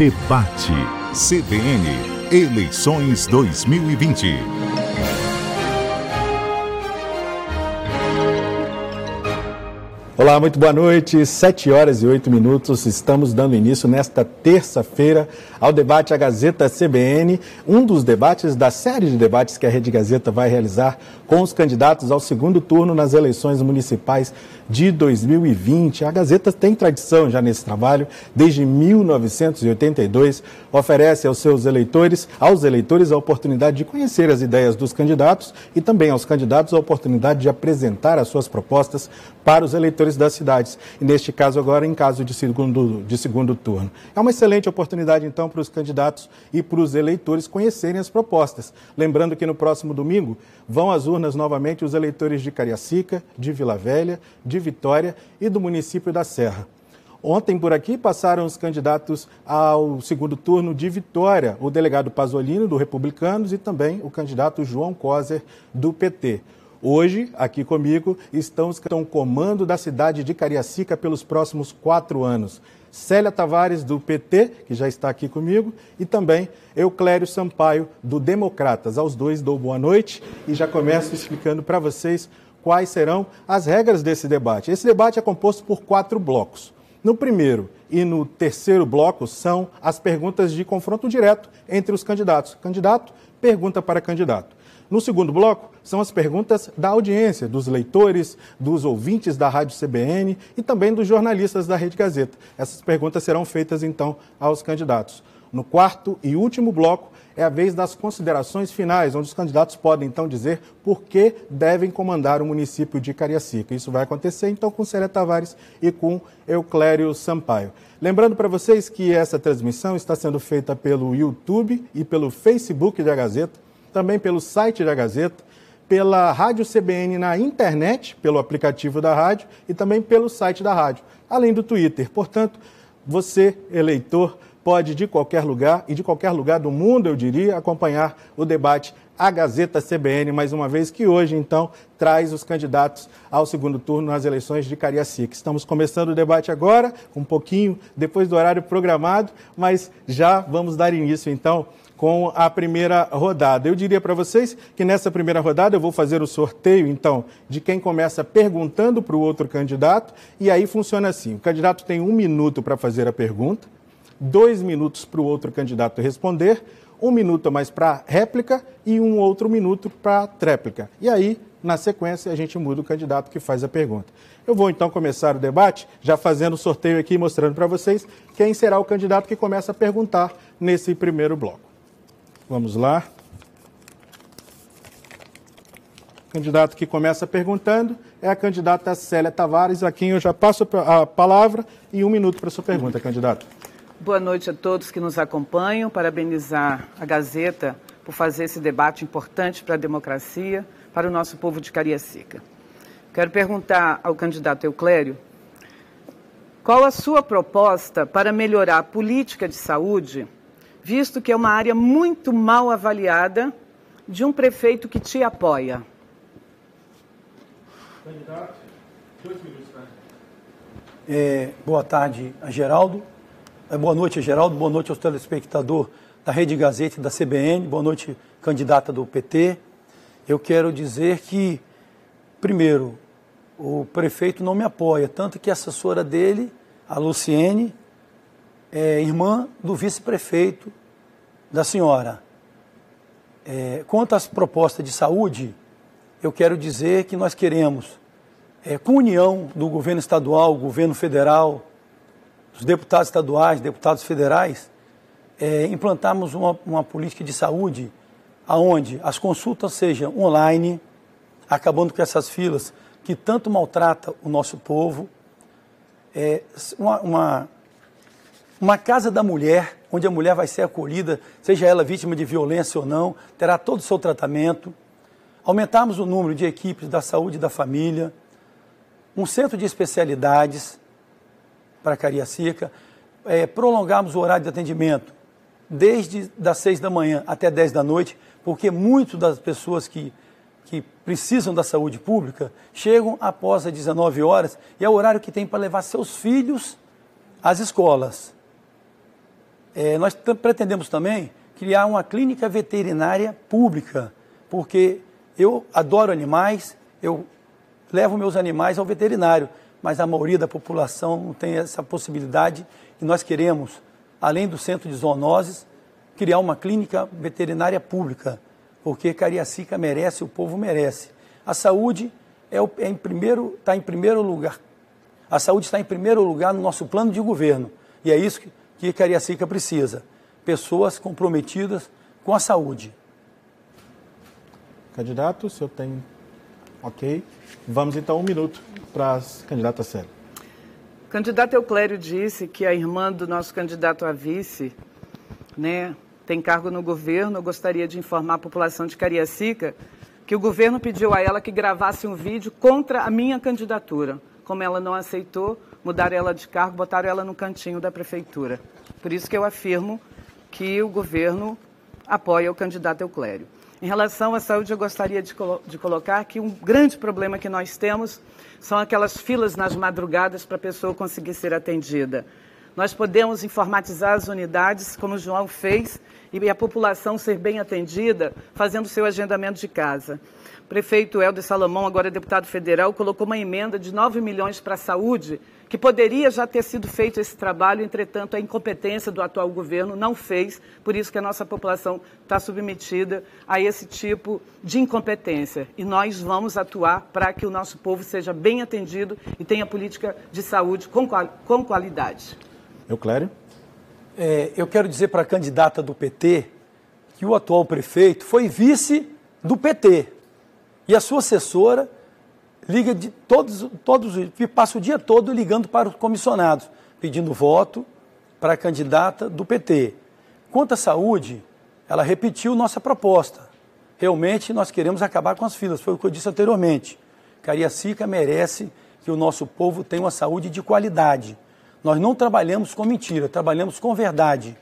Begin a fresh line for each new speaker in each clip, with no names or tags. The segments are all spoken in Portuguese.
Debate CBN Eleições 2020.
Olá, muito boa noite. Sete horas e oito minutos. Estamos dando início nesta terça-feira ao debate A Gazeta CBN, um dos debates da série de debates que a Rede Gazeta vai realizar com os candidatos ao segundo turno nas eleições municipais de 2020. A Gazeta tem tradição já nesse trabalho, desde 1982, oferece aos seus eleitores, aos eleitores a oportunidade de conhecer as ideias dos candidatos e também aos candidatos a oportunidade de apresentar as suas propostas para os eleitores das cidades. E neste caso agora em caso de segundo, de segundo turno. É uma excelente oportunidade então para os candidatos e para os eleitores conhecerem as propostas. Lembrando que no próximo domingo vão às urnas novamente os eleitores de Cariacica, de Vila Velha, de Vitória e do município da Serra. Ontem por aqui passaram os candidatos ao segundo turno de Vitória, o delegado Pasolino, do Republicanos, e também o candidato João Coser, do PT. Hoje, aqui comigo, estão os que estão comando da cidade de Cariacica pelos próximos quatro anos. Célia Tavares, do PT, que já está aqui comigo, e também Euclério Sampaio, do Democratas. Aos dois dou boa noite e já começo explicando para vocês quais serão as regras desse debate. Esse debate é composto por quatro blocos. No primeiro e no terceiro bloco são as perguntas de confronto direto entre os candidatos. Candidato pergunta para candidato. No segundo bloco, são as perguntas da audiência, dos leitores, dos ouvintes da Rádio CBN e também dos jornalistas da Rede Gazeta. Essas perguntas serão feitas, então, aos candidatos. No quarto e último bloco, é a vez das considerações finais, onde os candidatos podem então dizer por que devem comandar o município de Cariacica. Isso vai acontecer então com Célia Tavares e com Euclério Sampaio. Lembrando para vocês que essa transmissão está sendo feita pelo YouTube e pelo Facebook da Gazeta, também pelo site da Gazeta, pela Rádio CBN na internet, pelo aplicativo da rádio e também pelo site da rádio, além do Twitter. Portanto, você, eleitor, pode de qualquer lugar e de qualquer lugar do mundo, eu diria, acompanhar o debate a Gazeta CBN, mais uma vez, que hoje, então, traz os candidatos ao segundo turno nas eleições de Cariacica. Estamos começando o debate agora, um pouquinho depois do horário programado, mas já vamos dar início, então, com a primeira rodada. Eu diria para vocês que nessa primeira rodada eu vou fazer o sorteio, então, de quem começa perguntando para o outro candidato, e aí funciona assim: o candidato tem um minuto para fazer a pergunta, dois minutos para o outro candidato responder, um minuto mais para réplica e um outro minuto para tréplica. E aí, na sequência, a gente muda o candidato que faz a pergunta. Eu vou então começar o debate, já fazendo o sorteio aqui, mostrando para vocês quem será o candidato que começa a perguntar nesse primeiro bloco. Vamos lá. O candidato que começa perguntando é a candidata Célia Tavares, a quem eu já passo a palavra e um minuto para sua pergunta, candidato.
Boa noite a todos que nos acompanham. Parabenizar a Gazeta por fazer esse debate importante para a democracia, para o nosso povo de Cariacica. Quero perguntar ao candidato Euclério qual a sua proposta para melhorar a política de saúde visto que é uma área muito mal avaliada de um prefeito que te apoia.
É, boa tarde a Geraldo. É, boa noite Geraldo, boa noite aos telespectadores da Rede Gazeta e da CBN, boa noite, candidata do PT. Eu quero dizer que, primeiro, o prefeito não me apoia, tanto que a assessora dele, a Luciene, é irmã do vice-prefeito da senhora. É, quanto às propostas de saúde, eu quero dizer que nós queremos, é, com união do governo estadual, governo federal, dos deputados estaduais, deputados federais, é, implantarmos uma, uma política de saúde aonde as consultas sejam online, acabando com essas filas que tanto maltrata o nosso povo, é, uma, uma uma casa da mulher, onde a mulher vai ser acolhida, seja ela vítima de violência ou não, terá todo o seu tratamento. Aumentarmos o número de equipes da saúde da família, um centro de especialidades para Cariacica, é, prolongarmos o horário de atendimento desde das seis da manhã até dez da noite, porque muitas das pessoas que, que precisam da saúde pública chegam após as 19 horas e é o horário que tem para levar seus filhos às escolas. É, nós pretendemos também criar uma clínica veterinária pública, porque eu adoro animais, eu levo meus animais ao veterinário, mas a maioria da população não tem essa possibilidade e nós queremos, além do centro de zoonoses, criar uma clínica veterinária pública, porque Cariacica merece, o povo merece. A saúde é, o, é em primeiro, está em primeiro lugar. A saúde está em primeiro lugar no nosso plano de governo. E é isso que, que Cariacica precisa. Pessoas comprometidas com a saúde.
Candidato, o senhor tem. Ok. Vamos então um minuto para a candidata Célia.
Candidato Euclério disse que a irmã do nosso candidato a vice, né, tem cargo no governo, eu gostaria de informar a população de Cariacica que o governo pediu a ela que gravasse um vídeo contra a minha candidatura. Como ela não aceitou, mudaram ela de cargo, botaram ela no cantinho da prefeitura. Por isso que eu afirmo que o governo apoia o candidato Euclério. Em relação à saúde, eu gostaria de, colo de colocar que um grande problema que nós temos são aquelas filas nas madrugadas para a pessoa conseguir ser atendida. Nós podemos informatizar as unidades, como o João fez, e a população ser bem atendida, fazendo seu agendamento de casa. O prefeito Helder Salomão, agora deputado federal, colocou uma emenda de 9 milhões para a saúde, que poderia já ter sido feito esse trabalho, entretanto, a incompetência do atual governo não fez, por isso que a nossa população está submetida a esse tipo de incompetência. E nós vamos atuar para que o nosso povo seja bem atendido e tenha política de saúde com, com qualidade.
Euclério?
É, eu quero dizer para a candidata do PT que o atual prefeito foi vice do PT. E a sua assessora liga de todos, todos, passa o dia todo ligando para os comissionados, pedindo voto para a candidata do PT. Quanto à saúde, ela repetiu nossa proposta. Realmente nós queremos acabar com as filas, foi o que eu disse anteriormente. Cariacica merece que o nosso povo tenha uma saúde de qualidade. Nós não trabalhamos com mentira, trabalhamos com verdade.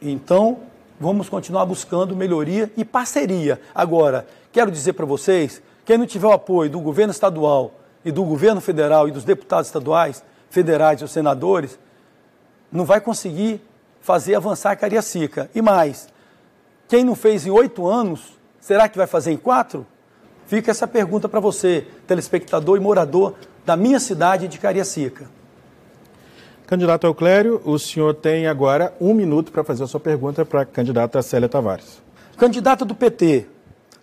Então, vamos continuar buscando melhoria e parceria. Agora, quero dizer para vocês, quem não tiver o apoio do governo estadual e do governo federal e dos deputados estaduais, federais e os senadores, não vai conseguir fazer avançar a Cariacica. E mais, quem não fez em oito anos, será que vai fazer em quatro? Fica essa pergunta para você, telespectador e morador da minha cidade de Cariacica.
Candidato Euclério, o senhor tem agora um minuto para fazer a sua pergunta para a candidata Célia Tavares.
Candidata do PT,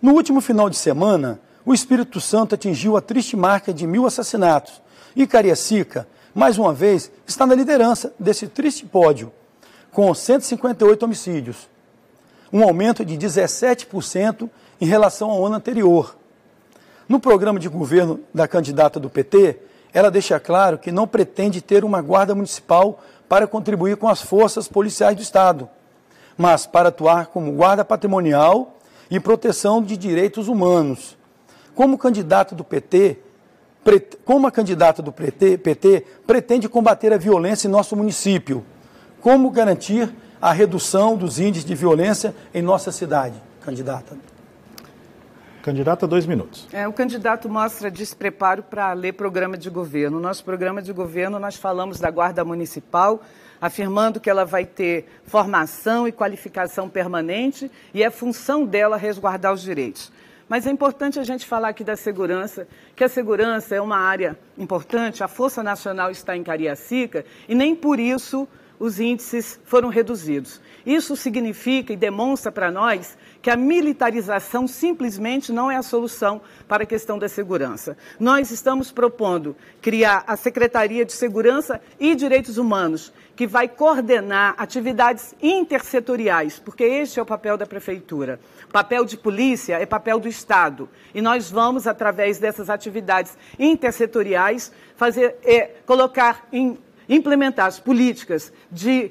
no último final de semana, o Espírito Santo atingiu a triste marca de mil assassinatos e Cariacica, mais uma vez, está na liderança desse triste pódio, com 158 homicídios, um aumento de 17% em relação ao ano anterior. No programa de governo da candidata do PT, ela deixa claro que não pretende ter uma guarda municipal para contribuir com as forças policiais do Estado, mas para atuar como guarda patrimonial e proteção de direitos humanos. Como candidato do PT, como a candidata do PT, PT pretende combater a violência em nosso município? Como garantir a redução dos índices de violência em nossa cidade, candidata?
Candidata, dois minutos.
É, o candidato mostra despreparo para ler programa de governo. No nosso programa de governo, nós falamos da Guarda Municipal, afirmando que ela vai ter formação e qualificação permanente e é função dela resguardar os direitos. Mas é importante a gente falar aqui da segurança, que a segurança é uma área importante, a Força Nacional está em Cariacica e nem por isso os índices foram reduzidos. Isso significa e demonstra para nós que a militarização simplesmente não é a solução para a questão da segurança. Nós estamos propondo criar a Secretaria de Segurança e Direitos Humanos, que vai coordenar atividades intersetoriais, porque este é o papel da prefeitura. Papel de polícia é papel do Estado. E nós vamos, através dessas atividades intersetoriais, fazer, é, colocar em implementar as políticas de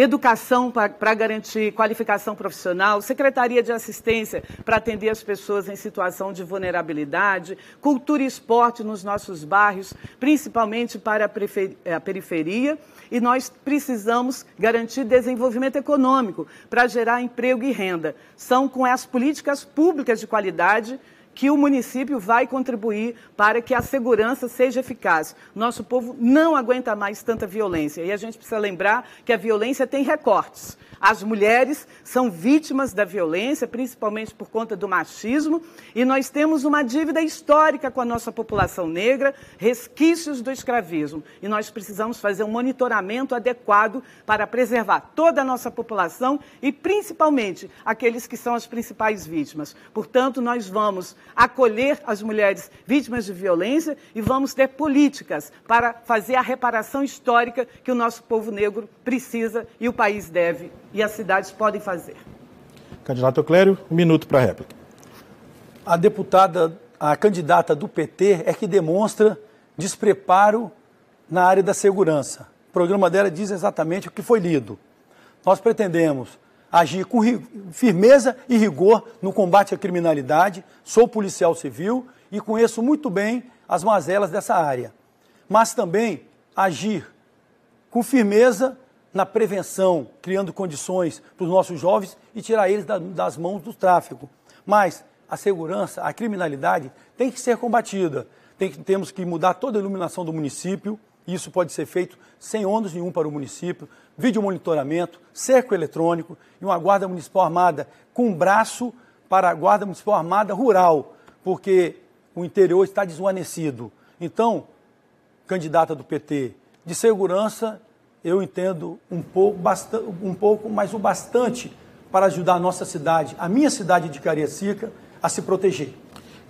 educação para garantir qualificação profissional, secretaria de assistência para atender as pessoas em situação de vulnerabilidade, cultura e esporte nos nossos bairros, principalmente para a periferia, e nós precisamos garantir desenvolvimento econômico para gerar emprego e renda. São com as políticas públicas de qualidade que o município vai contribuir para que a segurança seja eficaz. Nosso povo não aguenta mais tanta violência e a gente precisa lembrar que a violência tem recortes. As mulheres são vítimas da violência, principalmente por conta do machismo, e nós temos uma dívida histórica com a nossa população negra, resquícios do escravismo. E nós precisamos fazer um monitoramento adequado para preservar toda a nossa população e, principalmente, aqueles que são as principais vítimas. Portanto, nós vamos acolher as mulheres vítimas de violência e vamos ter políticas para fazer a reparação histórica que o nosso povo negro precisa e o país deve e as cidades podem fazer.
Candidato Clério, um minuto para a réplica.
A deputada, a candidata do PT é que demonstra despreparo na área da segurança. O programa dela diz exatamente o que foi lido. Nós pretendemos agir com firmeza e rigor no combate à criminalidade. Sou policial civil e conheço muito bem as mazelas dessa área. Mas também agir com firmeza na prevenção, criando condições para os nossos jovens e tirar eles das mãos do tráfico. Mas a segurança, a criminalidade tem que ser combatida. Tem, temos que mudar toda a iluminação do município, e isso pode ser feito sem ônus nenhum para o município, vídeo monitoramento, cerco eletrônico e uma guarda municipal armada com braço para a guarda municipal armada rural, porque o interior está desvanecido. Então, candidata do PT, de segurança eu entendo um pouco, bastante, um pouco, mas o bastante para ajudar a nossa cidade, a minha cidade de Cariacica, a se proteger.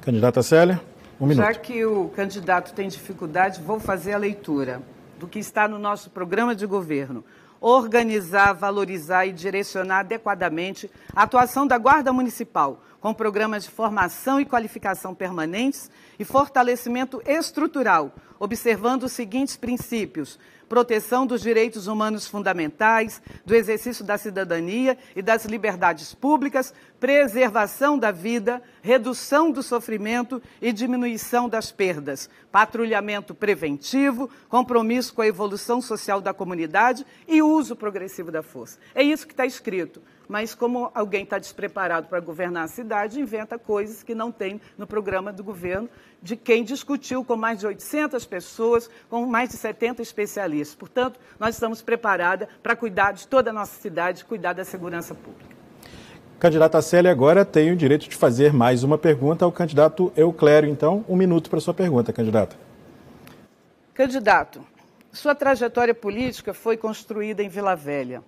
Candidata Célia, um minuto.
Já que o candidato tem dificuldade, vou fazer a leitura do que está no nosso programa de governo. Organizar, valorizar e direcionar adequadamente a atuação da Guarda Municipal, com programas de formação e qualificação permanentes e fortalecimento estrutural, observando os seguintes princípios: proteção dos direitos humanos fundamentais, do exercício da cidadania e das liberdades públicas, preservação da vida, redução do sofrimento e diminuição das perdas, patrulhamento preventivo, compromisso com a evolução social da comunidade e uso progressivo da força. É isso que está escrito mas como alguém está despreparado para governar a cidade, inventa coisas que não tem no programa do governo, de quem discutiu com mais de 800 pessoas, com mais de 70 especialistas. Portanto, nós estamos preparados para cuidar de toda a nossa cidade, cuidar da segurança pública.
Candidata Célia agora tem o direito de fazer mais uma pergunta ao candidato Euclério. Então, um minuto para a sua pergunta, candidata.
Candidato, sua trajetória política foi construída em Vila Velha.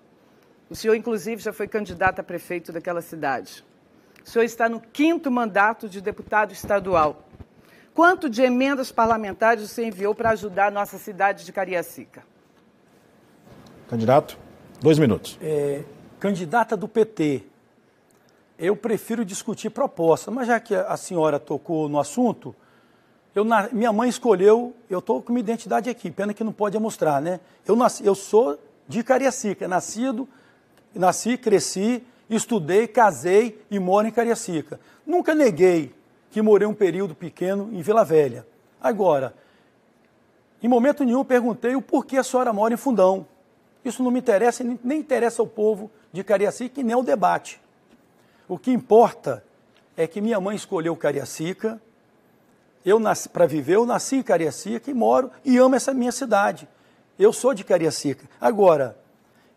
O senhor, inclusive, já foi candidato a prefeito daquela cidade. O senhor está no quinto mandato de deputado estadual. Quanto de emendas parlamentares você enviou para ajudar a nossa cidade de Cariacica?
Candidato, dois minutos.
É, candidata do PT, eu prefiro discutir proposta, mas já que a senhora tocou no assunto, eu, minha mãe escolheu, eu estou com minha identidade aqui, pena que não pode mostrar, né? Eu, nasci, eu sou de Cariacica, nascido nasci, cresci, estudei, casei e moro em Cariacica. Nunca neguei que morei um período pequeno em Vila Velha. Agora, em momento nenhum perguntei o porquê a senhora mora em Fundão. Isso não me interessa, nem interessa ao povo de Cariacica e nem ao debate. O que importa é que minha mãe escolheu Cariacica, eu para viver, eu nasci em Cariacica e moro e amo essa minha cidade. Eu sou de Cariacica. Agora,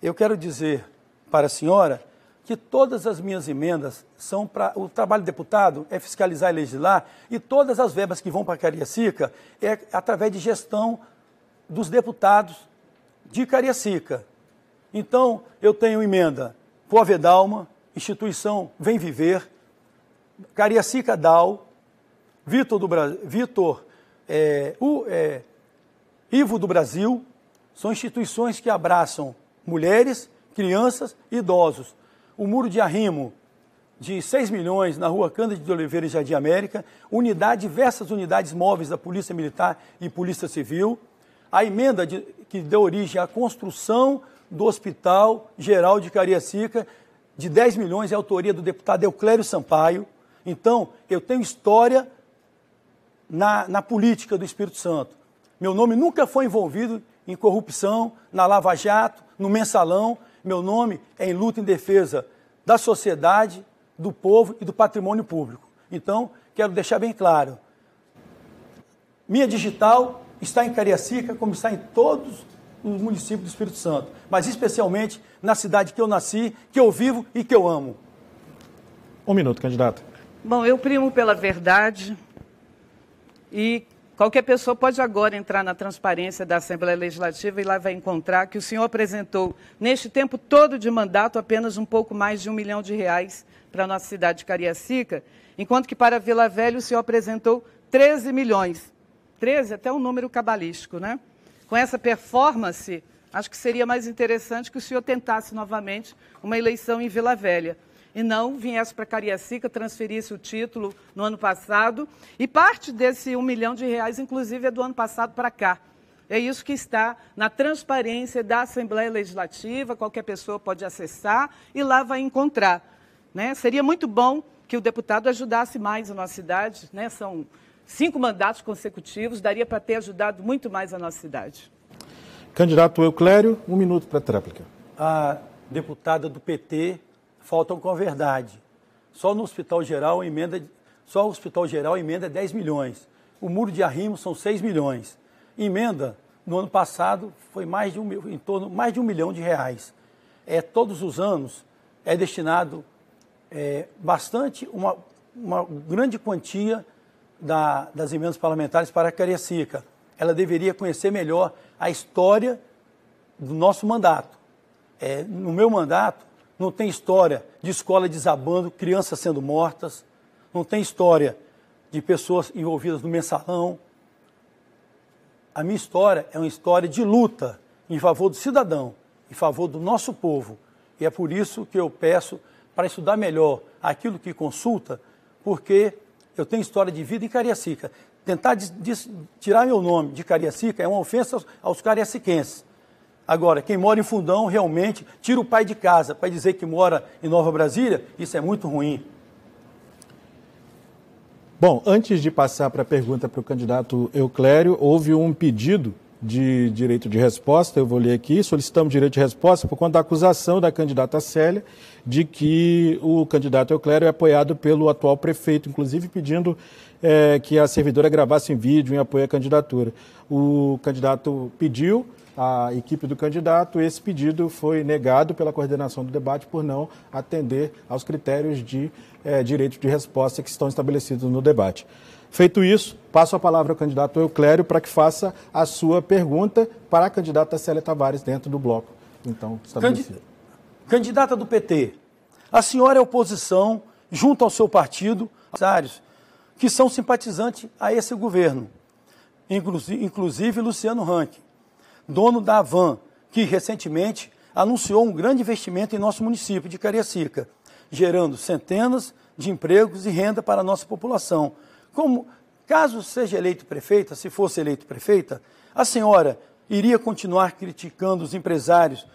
eu quero dizer para a senhora que todas as minhas emendas são para. O trabalho do deputado é fiscalizar e legislar, e todas as verbas que vão para Cariacica é através de gestão dos deputados de Cariacica. Então, eu tenho emenda Povedalma, Instituição Vem Viver, Cariacica Dal, Vitor, do Bra... Vitor é, o, é, Ivo do Brasil, são instituições que abraçam mulheres crianças e idosos. O muro de arrimo de 6 milhões na rua Cândido de Oliveira e Jardim América, unidade, diversas unidades móveis da Polícia Militar e Polícia Civil, a emenda de, que deu origem à construção do Hospital Geral de Cariacica, de 10 milhões, é autoria do deputado Euclério Sampaio. Então, eu tenho história na, na política do Espírito Santo. Meu nome nunca foi envolvido em corrupção, na Lava Jato, no mensalão. Meu nome é em luta em defesa da sociedade, do povo e do patrimônio público. Então, quero deixar bem claro. Minha digital está em Cariacica, como está em todos os municípios do Espírito Santo, mas especialmente na cidade que eu nasci, que eu vivo e que eu amo.
Um minuto, candidato.
Bom, eu primo pela verdade e qualquer pessoa pode agora entrar na transparência da Assembleia Legislativa e lá vai encontrar que o senhor apresentou, neste tempo todo de mandato, apenas um pouco mais de um milhão de reais para a nossa cidade de Cariacica, enquanto que para Vila Velha o senhor apresentou 13 milhões. 13 até um número cabalístico, né? Com essa performance, acho que seria mais interessante que o senhor tentasse novamente uma eleição em Vila Velha e não viesse para Cariacica, transferisse o título no ano passado. E parte desse um milhão de reais, inclusive, é do ano passado para cá. É isso que está na transparência da Assembleia Legislativa, qualquer pessoa pode acessar e lá vai encontrar. Né? Seria muito bom que o deputado ajudasse mais a nossa cidade, né? são cinco mandatos consecutivos, daria para ter ajudado muito mais a nossa cidade.
Candidato Euclério, um minuto para a tréplica.
A deputada do PT faltam com a verdade. Só no Hospital Geral emenda, só o Hospital Geral emenda 10 milhões. O muro de arrimo são 6 milhões. Emenda no ano passado foi mais de um, em torno mais de um milhão de reais. É todos os anos é destinado é, bastante uma, uma grande quantia da, das emendas parlamentares para a Cariacica. Ela deveria conhecer melhor a história do nosso mandato. É, no meu mandato, não tem história de escola desabando, crianças sendo mortas, não tem história de pessoas envolvidas no mensalão. A minha história é uma história de luta em favor do cidadão, em favor do nosso povo. E é por isso que eu peço para estudar melhor aquilo que consulta, porque eu tenho história de vida em Cariacica. Tentar tirar meu nome de Cariacica é uma ofensa aos, cariaciquenses. Agora, quem mora em Fundão realmente tira o pai de casa para dizer que mora em Nova Brasília, isso é muito ruim.
Bom, antes de passar para a pergunta para o candidato Euclério, houve um pedido de direito de resposta, eu vou ler aqui, solicitamos direito de resposta por conta da acusação da candidata Célia de que o candidato Euclério é apoiado pelo atual prefeito, inclusive pedindo é, que a servidora gravasse em vídeo em apoio à candidatura. O candidato pediu, a equipe do candidato, esse pedido foi negado pela coordenação do debate por não atender aos critérios de é, direito de resposta que estão estabelecidos no debate. Feito isso, passo a palavra ao candidato Euclério para que faça a sua pergunta para a candidata Célia Tavares dentro do bloco. Então, estabelecido.
Candidata do PT, a senhora é oposição junto ao seu partido, que são simpatizantes a esse governo, inclusive Luciano Rank dono da Avan, que recentemente anunciou um grande investimento em nosso município de Cariacica, gerando centenas de empregos e renda para a nossa população. Como, caso seja eleito prefeita, se fosse eleito prefeita, a senhora iria continuar criticando os empresários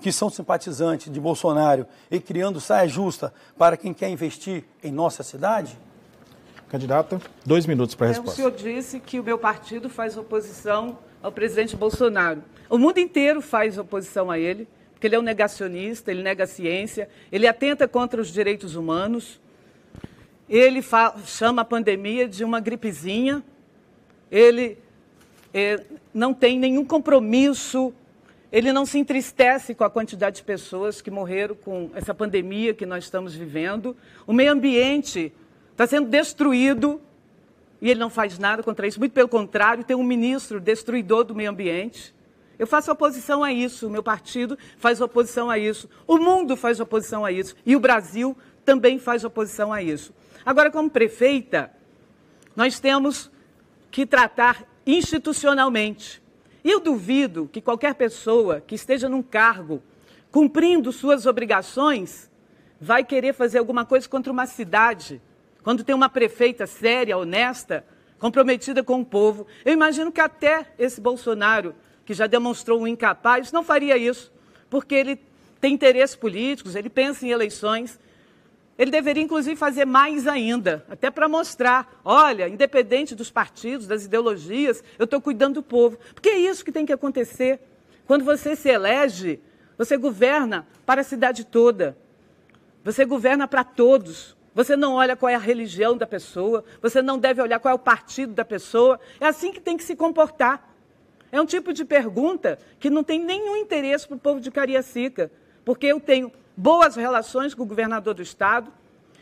que são simpatizantes de Bolsonaro e criando saia justa para quem quer investir em nossa cidade?
Candidata, dois minutos para a resposta.
o senhor disse que o meu partido faz oposição ao presidente Bolsonaro. O mundo inteiro faz oposição a ele, porque ele é um negacionista, ele nega a ciência, ele atenta contra os direitos humanos, ele chama a pandemia de uma gripezinha, ele é, não tem nenhum compromisso, ele não se entristece com a quantidade de pessoas que morreram com essa pandemia que nós estamos vivendo. O meio ambiente está sendo destruído e ele não faz nada contra isso. Muito pelo contrário, tem um ministro destruidor do meio ambiente. Eu faço oposição a isso, o meu partido faz oposição a isso, o mundo faz oposição a isso e o Brasil também faz oposição a isso. Agora, como prefeita, nós temos que tratar institucionalmente. E eu duvido que qualquer pessoa que esteja num cargo cumprindo suas obrigações vai querer fazer alguma coisa contra uma cidade quando tem uma prefeita séria, honesta, comprometida com o povo. Eu imagino que até esse Bolsonaro, que já demonstrou um incapaz, não faria isso, porque ele tem interesses políticos, ele pensa em eleições. Ele deveria, inclusive, fazer mais ainda, até para mostrar: olha, independente dos partidos, das ideologias, eu estou cuidando do povo. Porque é isso que tem que acontecer. Quando você se elege, você governa para a cidade toda. Você governa para todos. Você não olha qual é a religião da pessoa, você não deve olhar qual é o partido da pessoa. É assim que tem que se comportar. É um tipo de pergunta que não tem nenhum interesse para o povo de Cariacica, porque eu tenho boas relações com o governador do Estado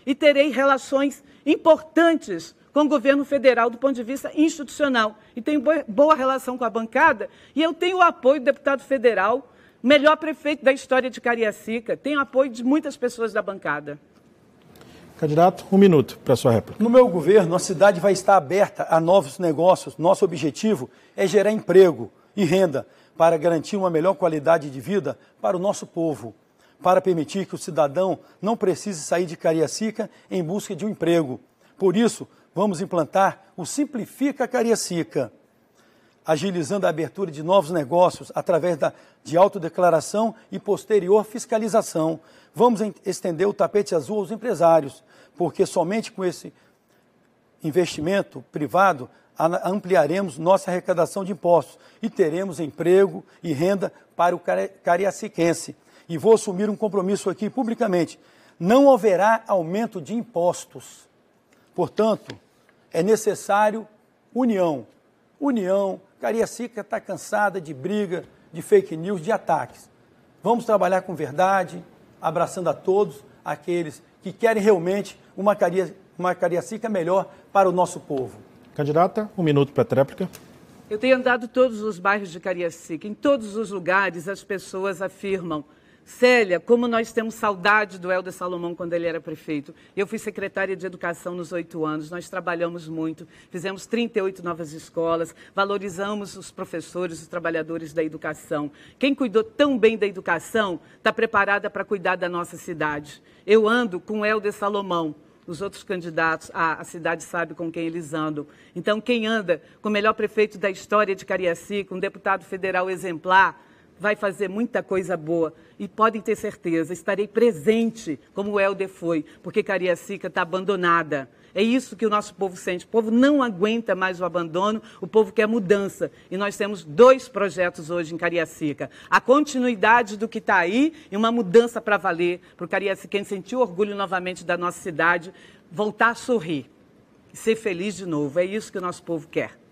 e terei relações importantes com o governo federal do ponto de vista institucional. E tenho boa relação com a bancada e eu tenho o apoio do deputado federal, melhor prefeito da história de Cariacica, tenho apoio de muitas pessoas da bancada.
Candidato, um minuto para sua réplica.
No meu governo, a cidade vai estar aberta a novos negócios. Nosso objetivo é gerar emprego e renda para garantir uma melhor qualidade de vida para o nosso povo, para permitir que o cidadão não precise sair de Cariacica em busca de um emprego. Por isso, vamos implantar o Simplifica Cariacica, agilizando a abertura de novos negócios através da, de autodeclaração e posterior fiscalização. Vamos estender o tapete azul aos empresários, porque somente com esse investimento privado ampliaremos nossa arrecadação de impostos e teremos emprego e renda para o cariaciquense. E vou assumir um compromisso aqui publicamente: não haverá aumento de impostos. Portanto, é necessário união. União. Cariacica está cansada de briga, de fake news, de ataques. Vamos trabalhar com verdade, abraçando a todos aqueles que querem realmente uma, caria, uma Cariacica melhor para o nosso povo.
Candidata, um minuto para a tréplica.
Eu tenho andado todos os bairros de Cariacica. Em todos os lugares as pessoas afirmam Célia, como nós temos saudade do Helder Salomão quando ele era prefeito. Eu fui secretária de Educação nos oito anos, nós trabalhamos muito, fizemos 38 novas escolas, valorizamos os professores, os trabalhadores da educação. Quem cuidou tão bem da educação está preparada para cuidar da nossa cidade. Eu ando com o Helder Salomão, os outros candidatos, a, a, cidade sabe com quem eles andam. Então, quem anda com o melhor prefeito da história de Cariacica, um deputado federal exemplar, vai fazer muita coisa boa. E podem ter certeza, estarei presente, como o Helder foi, porque Cariacica está abandonada. É isso que o nosso povo sente. O povo não aguenta mais o abandono, o povo quer mudança. E nós temos dois projetos hoje em Cariacica. A continuidade do que está aí e uma mudança para valer, para o Cariaciquense sentir orgulho novamente da nossa cidade, voltar a sorrir e ser feliz de novo. É isso que o nosso povo quer.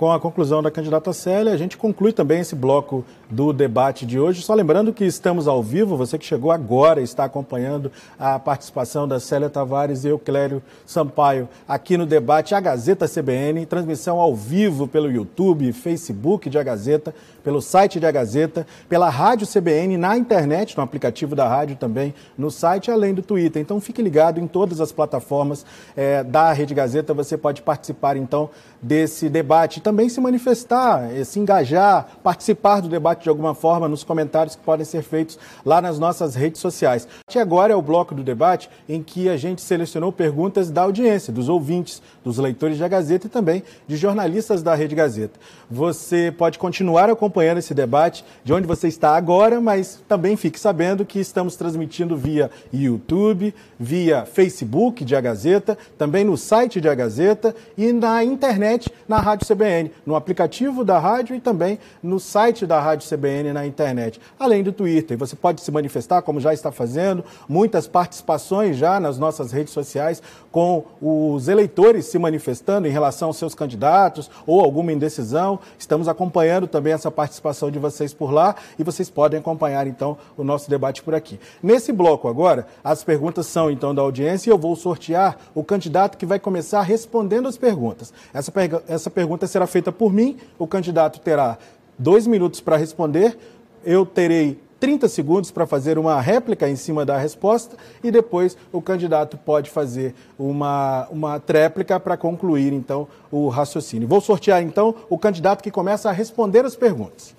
Com a conclusão da candidata Célia, a gente conclui também esse bloco do debate de hoje. Só lembrando que estamos ao vivo, você que chegou agora está acompanhando a participação da Célia Tavares e eu, Clério Sampaio, aqui no debate A Gazeta CBN, transmissão ao vivo pelo YouTube, Facebook de A Gazeta, pelo site de A Gazeta, pela Rádio CBN, na internet, no aplicativo da rádio também, no site, além do Twitter. Então fique ligado em todas as plataformas é, da Rede Gazeta, você pode participar então desse debate. Também se manifestar, eh, se engajar, participar do debate de alguma forma nos comentários que podem ser feitos lá nas nossas redes sociais. E agora é o bloco do debate em que a gente selecionou perguntas da audiência, dos ouvintes, dos leitores da Gazeta e também de jornalistas da Rede Gazeta. Você pode continuar acompanhando esse debate de onde você está agora, mas também fique sabendo que estamos transmitindo via YouTube, via Facebook de A Gazeta, também no site de A Gazeta e na internet internet na Rádio CBN, no aplicativo da rádio e também no site da Rádio CBN na internet, além do Twitter. Você pode se manifestar, como já está fazendo, muitas participações já nas nossas redes sociais, com os eleitores se manifestando em relação aos seus candidatos ou alguma indecisão. Estamos acompanhando também essa participação de vocês por lá e vocês podem acompanhar então o nosso debate por aqui. Nesse bloco agora, as perguntas são então da audiência e eu vou sortear o candidato que vai começar respondendo as perguntas. Essa essa pergunta será feita por mim, o candidato terá dois minutos para responder, eu terei 30 segundos para fazer uma réplica em cima da resposta e depois o candidato pode fazer uma, uma tréplica para concluir, então, o raciocínio. Vou sortear, então, o candidato que começa a responder as perguntas.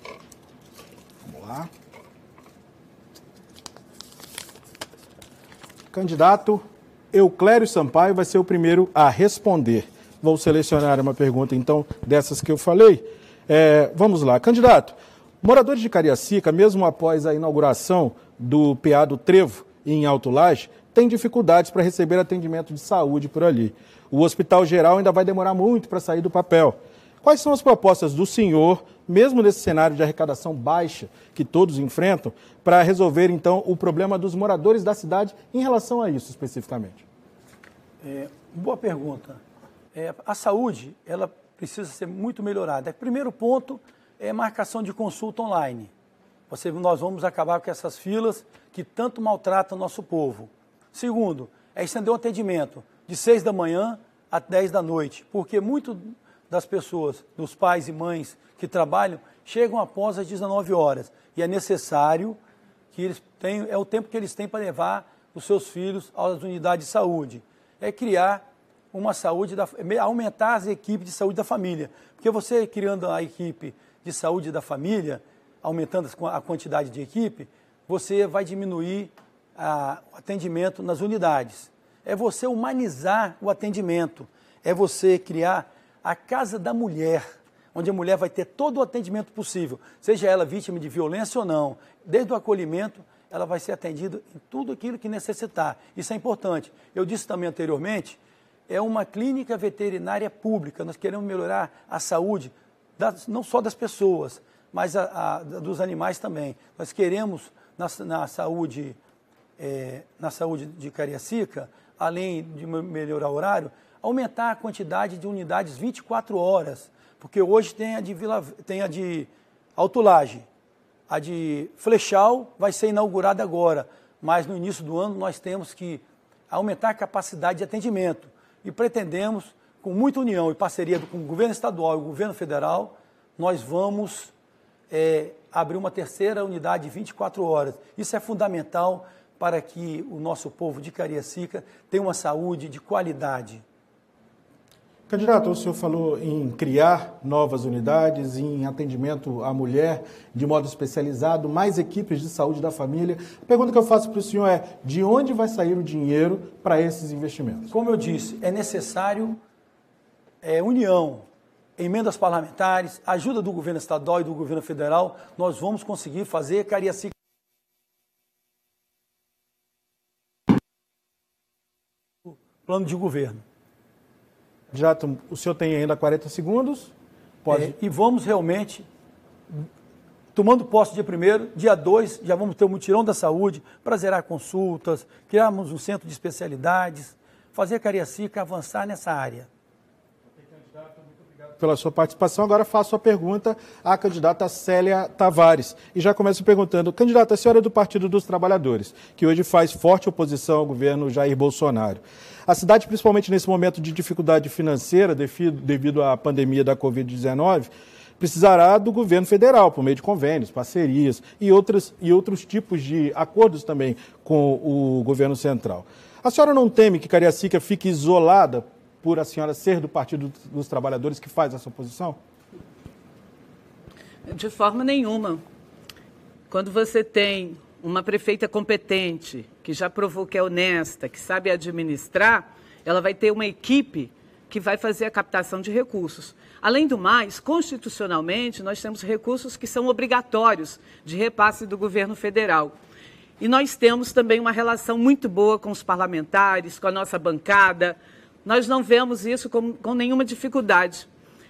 Vamos lá. Candidato Euclério Sampaio vai ser o primeiro a responder. Vou selecionar uma pergunta, então, dessas que eu falei. É, vamos lá. Candidato, moradores de Cariacica, mesmo após a inauguração do PA do Trevo em Alto Laje, têm dificuldades para receber atendimento de saúde por ali. O Hospital Geral ainda vai demorar muito para sair do papel. Quais são as propostas do senhor, mesmo nesse cenário de arrecadação baixa que todos enfrentam, para resolver então o problema dos moradores da cidade em relação a isso especificamente?
É, boa pergunta. É, a saúde, ela precisa ser muito melhorada. Primeiro ponto é marcação de consulta online. Você, nós vamos acabar com essas filas que tanto maltratam o nosso povo. Segundo, é estender o atendimento de 6 da manhã a 10 da noite, porque muito das pessoas, dos pais e mães que trabalham, chegam após as 19 horas. E é necessário que eles tenham, é o tempo que eles têm para levar os seus filhos às unidades de saúde. É criar uma saúde, da, aumentar as equipes de saúde da família. Porque você criando a equipe de saúde da família, aumentando a quantidade de equipe, você vai diminuir a, o atendimento nas unidades. É você humanizar o atendimento. É você criar a casa da mulher, onde a mulher vai ter todo o atendimento possível, seja ela vítima de violência ou não, desde o acolhimento, ela vai ser atendida em tudo aquilo que necessitar. Isso é importante. Eu disse também anteriormente, é uma clínica veterinária pública. Nós queremos melhorar a saúde, das, não só das pessoas, mas a, a, dos animais também. Nós queremos, na, na saúde, é, na saúde de Cariacica, além de melhorar o horário, aumentar a quantidade de unidades 24 horas, porque hoje tem a de, Vila, tem a de Autolage, a de Flechal vai ser inaugurada agora, mas no início do ano nós temos que aumentar a capacidade de atendimento e pretendemos, com muita união e parceria com o governo estadual e o governo federal, nós vamos é, abrir uma terceira unidade de 24 horas. Isso é fundamental para que o nosso povo de Cariacica tenha uma saúde de qualidade.
Candidato, o senhor falou em criar novas unidades, em atendimento à mulher de modo especializado, mais equipes de saúde da família. A pergunta que eu faço para o senhor é: de onde vai sair o dinheiro para esses investimentos?
Como eu disse, é necessário é, união, emendas parlamentares, ajuda do governo estadual e do governo federal. Nós vamos conseguir fazer Cariacica. Plano de governo.
Já o senhor tem ainda 40 segundos. Pode. É,
e vamos realmente, tomando posse dia 1 dia 2, já vamos ter o um mutirão da saúde para zerar consultas, criarmos um centro de especialidades, fazer a Cariacica avançar nessa área
pela sua participação. Agora faço a pergunta à candidata Célia Tavares. E já começo perguntando, candidata, a senhora é do Partido dos Trabalhadores, que hoje faz forte oposição ao governo Jair Bolsonaro. A cidade, principalmente nesse momento de dificuldade financeira devido à pandemia da Covid-19, precisará do governo federal, por meio de convênios, parcerias e, outras, e outros tipos de acordos também com o governo central. A senhora não teme que Cariacica fique isolada por a senhora ser do Partido dos Trabalhadores que faz essa oposição?
De forma nenhuma. Quando você tem uma prefeita competente, que já provou que é honesta, que sabe administrar, ela vai ter uma equipe que vai fazer a captação de recursos. Além do mais, constitucionalmente, nós temos recursos que são obrigatórios de repasse do governo federal. E nós temos também uma relação muito boa com os parlamentares, com a nossa bancada. Nós não vemos isso com, com nenhuma dificuldade.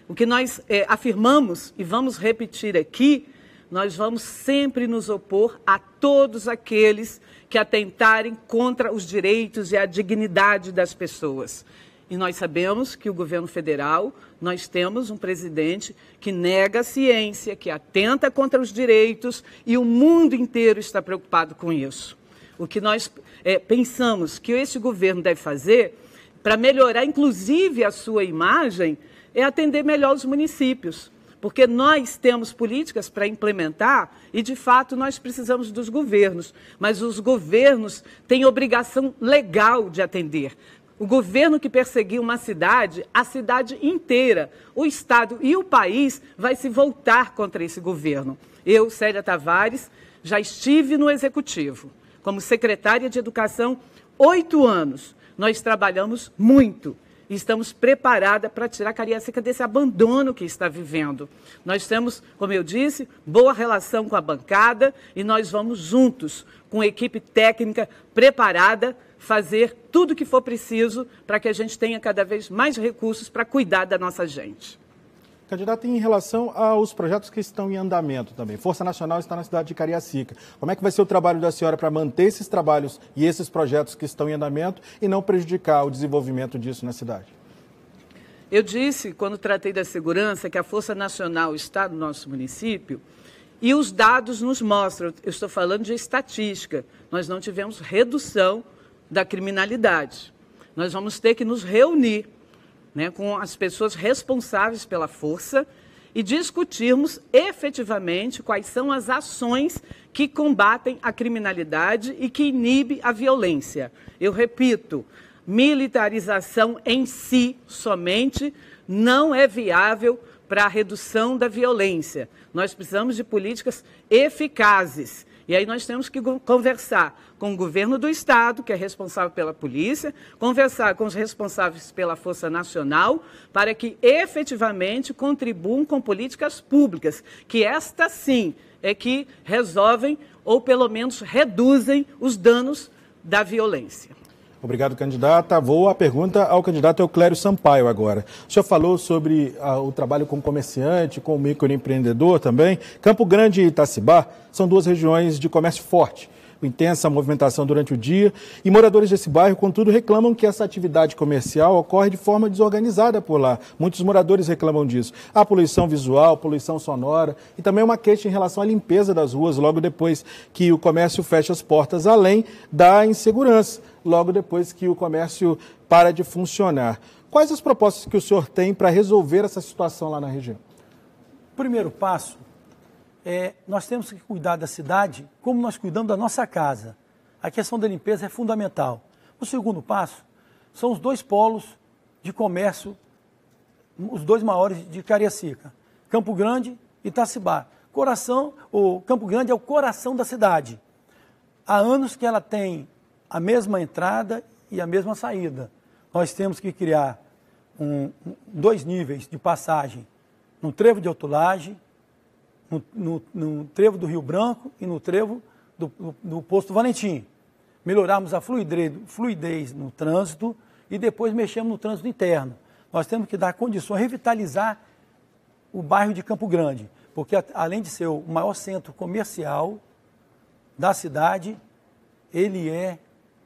O que nós é, afirmamos e vamos repetir aqui nós vamos sempre nos opor a todos aqueles que atentarem contra os direitos e a dignidade das pessoas. E nós sabemos que o governo federal, nós temos um presidente que nega a ciência, que atenta contra os direitos e o mundo inteiro está preocupado com isso. O que nós é, pensamos que esse governo deve fazer para melhorar, inclusive, a sua imagem, é atender melhor os municípios porque nós temos políticas para implementar e, de fato, nós precisamos dos governos, mas os governos têm obrigação legal de atender. O governo que perseguir uma cidade, a cidade inteira, o Estado e o país vai se voltar contra esse governo. Eu, Célia Tavares, já estive no Executivo como secretária de Educação oito anos. Nós trabalhamos muito estamos preparadas para tirar a Cariacica desse abandono que está vivendo. Nós temos, como eu disse, boa relação com a bancada e nós vamos juntos, com a equipe técnica preparada, fazer tudo o que for preciso para que a gente tenha cada vez mais recursos para cuidar da nossa gente.
Candidato, em relação aos projetos que estão em andamento também, Força Nacional está na cidade de Cariacica. Como é que vai ser o trabalho da senhora para manter esses trabalhos e esses projetos que estão em andamento e não prejudicar o desenvolvimento disso na cidade?
Eu disse, quando tratei da segurança, que a Força Nacional está no nosso município e os dados nos mostram, eu estou falando de estatística, nós não tivemos redução da criminalidade. Nós vamos ter que nos reunir né, com as pessoas responsáveis pela força e discutirmos efetivamente quais são as ações que combatem a criminalidade e que inibe a violência. Eu repito, militarização em si somente não é viável para a redução da violência. Nós precisamos de políticas eficazes e aí nós temos que conversar com o governo do Estado, que é responsável pela polícia, conversar com os responsáveis pela Força Nacional, para que efetivamente contribuam com políticas públicas, que estas sim é que resolvem ou pelo menos reduzem os danos da violência.
Obrigado, candidata. Vou a pergunta ao candidato Euclério Sampaio agora. O senhor falou sobre ah, o trabalho com comerciante, com microempreendedor também. Campo Grande e Itacibá são duas regiões de comércio forte intensa movimentação durante o dia. E moradores desse bairro, contudo, reclamam que essa atividade comercial ocorre de forma desorganizada por lá. Muitos moradores reclamam disso. Há poluição visual, poluição sonora e também uma queixa em relação à limpeza das ruas logo depois que o comércio fecha as portas, além da insegurança, logo depois que o comércio para de funcionar. Quais as propostas que o senhor tem para resolver essa situação lá na região?
Primeiro passo é, nós temos que cuidar da cidade como nós cuidamos da nossa casa. A questão da limpeza é fundamental. O segundo passo são os dois polos de comércio, os dois maiores de Cariacica, Campo Grande e Itacibá. Coração, o Campo Grande é o coração da cidade. Há anos que ela tem a mesma entrada e a mesma saída. Nós temos que criar um, dois níveis de passagem no trevo de Otulagem no, no, no trevo do Rio Branco e no trevo do, do, do posto Valentim. Melhorarmos a fluidez, fluidez no trânsito e depois mexemos no trânsito interno. Nós temos que dar condições, revitalizar o bairro de Campo Grande, porque além de ser o maior centro comercial da cidade, ele é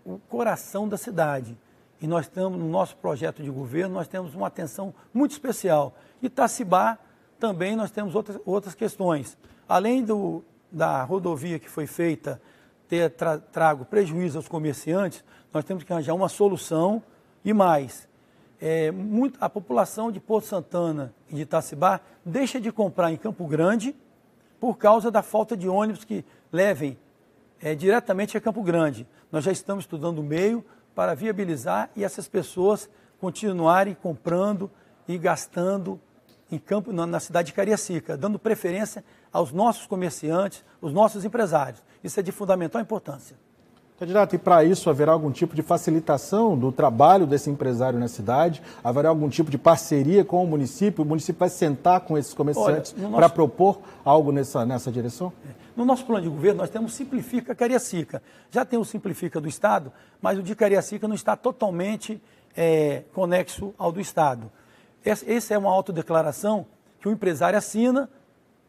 o coração da cidade. E nós estamos, no nosso projeto de governo, nós temos uma atenção muito especial. Itacibá também nós temos outras, outras questões. Além do, da rodovia que foi feita ter tra, trago prejuízo aos comerciantes, nós temos que arranjar uma solução e mais. É, muito, a população de Porto Santana e de Itacibá deixa de comprar em Campo Grande por causa da falta de ônibus que levem é, diretamente a Campo Grande. Nós já estamos estudando o meio para viabilizar e essas pessoas continuarem comprando e gastando em campo, na cidade de Cariacica, dando preferência aos nossos comerciantes, os nossos empresários. Isso é de fundamental importância.
Candidato, e para isso haverá algum tipo de facilitação do trabalho desse empresário na cidade? Haverá algum tipo de parceria com o município? O município vai sentar com esses comerciantes nosso... para propor algo nessa, nessa direção?
É. No nosso plano de governo, nós temos Simplifica Cariacica. Já tem o Simplifica do Estado, mas o de Cariacica não está totalmente é, conexo ao do Estado. Essa é uma autodeclaração que o empresário assina,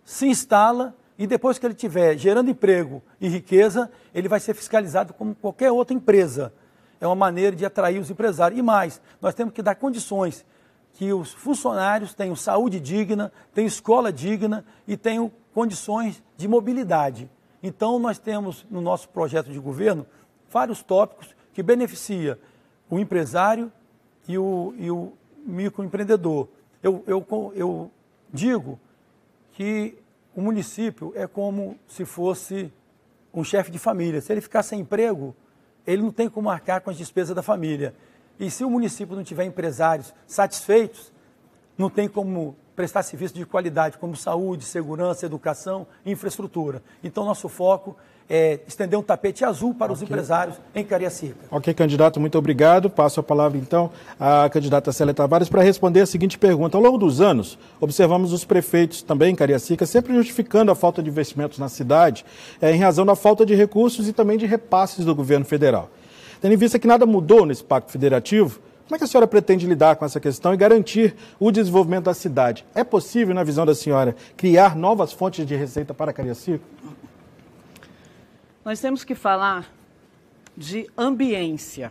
se instala e depois que ele estiver gerando emprego e riqueza, ele vai ser fiscalizado como qualquer outra empresa. É uma maneira de atrair os empresários. E mais, nós temos que dar condições que os funcionários tenham saúde digna, tenham escola digna e tenham condições de mobilidade. Então, nós temos no nosso projeto de governo vários tópicos que beneficiam o empresário e o, e o microempreendedor. Eu, eu, eu digo que o município é como se fosse um chefe de família. Se ele ficar sem emprego, ele não tem como marcar com as despesas da família. E se o município não tiver empresários satisfeitos, não tem como prestar serviço de qualidade, como saúde, segurança, educação, infraestrutura. Então, nosso foco é, estender um tapete azul para okay. os empresários em Cariacica.
Ok, candidato, muito obrigado. Passo a palavra, então, à candidata Célia Tavares para responder a seguinte pergunta. Ao longo dos anos, observamos os prefeitos também em Cariacica sempre justificando a falta de investimentos na cidade é, em razão da falta de recursos e também de repasses do governo federal. Tendo em vista que nada mudou nesse pacto federativo, Como é que a senhora pretende lidar com essa questão e garantir o desenvolvimento da cidade? É possível, na visão da senhora, criar novas fontes de receita para Cariacica?
Nós temos que falar de ambiência.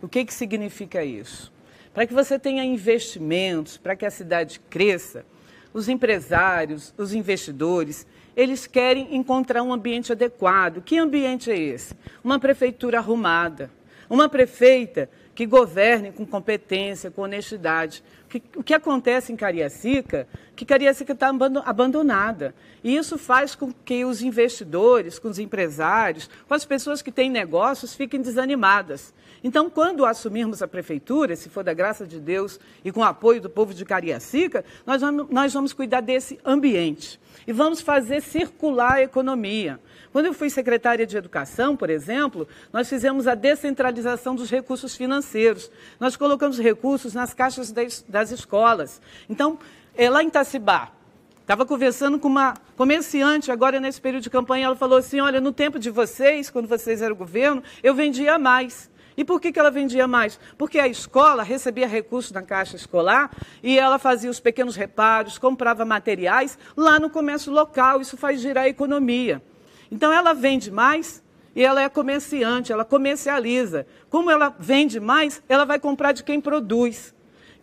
O que, que significa isso? Para que você tenha investimentos, para que a cidade cresça, os empresários, os investidores, eles querem encontrar um ambiente adequado. Que ambiente é esse? Uma prefeitura arrumada, uma prefeita que governe com competência, com honestidade. O que acontece em Cariacica, que Cariacica está abandonada. E isso faz com que os investidores, com os empresários, com as pessoas que têm negócios, fiquem desanimadas. Então, quando assumirmos a prefeitura, se for da graça de Deus e com o apoio do povo de Cariacica, nós vamos, nós vamos cuidar desse ambiente e vamos fazer circular a economia. Quando eu fui secretária de Educação, por exemplo, nós fizemos a descentralização dos recursos financeiros. Nós colocamos recursos nas caixas das, das escolas. Então, é, lá em Itacibá, Estava conversando com uma comerciante agora nesse período de campanha. Ela falou assim: Olha, no tempo de vocês, quando vocês eram governo, eu vendia mais. E por que, que ela vendia mais? Porque a escola recebia recursos na caixa escolar e ela fazia os pequenos reparos, comprava materiais lá no comércio local. Isso faz girar a economia. Então ela vende mais e ela é comerciante, ela comercializa. Como ela vende mais, ela vai comprar de quem produz.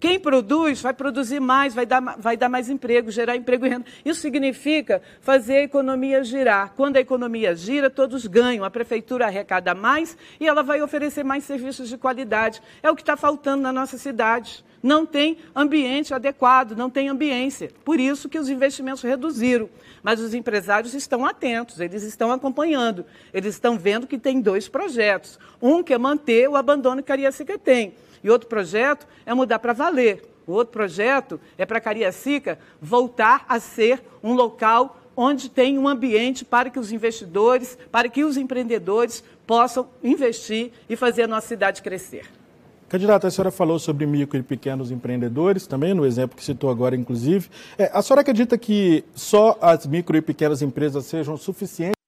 Quem produz vai produzir mais, vai dar, vai dar mais emprego, gerar emprego e renda. Isso significa fazer a economia girar. Quando a economia gira, todos ganham. A prefeitura arrecada mais e ela vai oferecer mais serviços de qualidade. É o que está faltando na nossa cidade. Não tem ambiente adequado, não tem ambiência. Por isso que os investimentos reduziram. Mas os empresários estão atentos, eles estão acompanhando, eles estão vendo que tem dois projetos. Um que é manter o abandono que Cariacica tem, e outro projeto é mudar para valer. O outro projeto é para Cariacica voltar a ser um local onde tem um ambiente para que os investidores, para que os empreendedores possam investir e fazer a nossa cidade crescer.
Candidata, a senhora falou sobre micro e pequenos empreendedores, também no exemplo que citou agora, inclusive. É, a senhora acredita que só as micro e pequenas empresas sejam suficientes?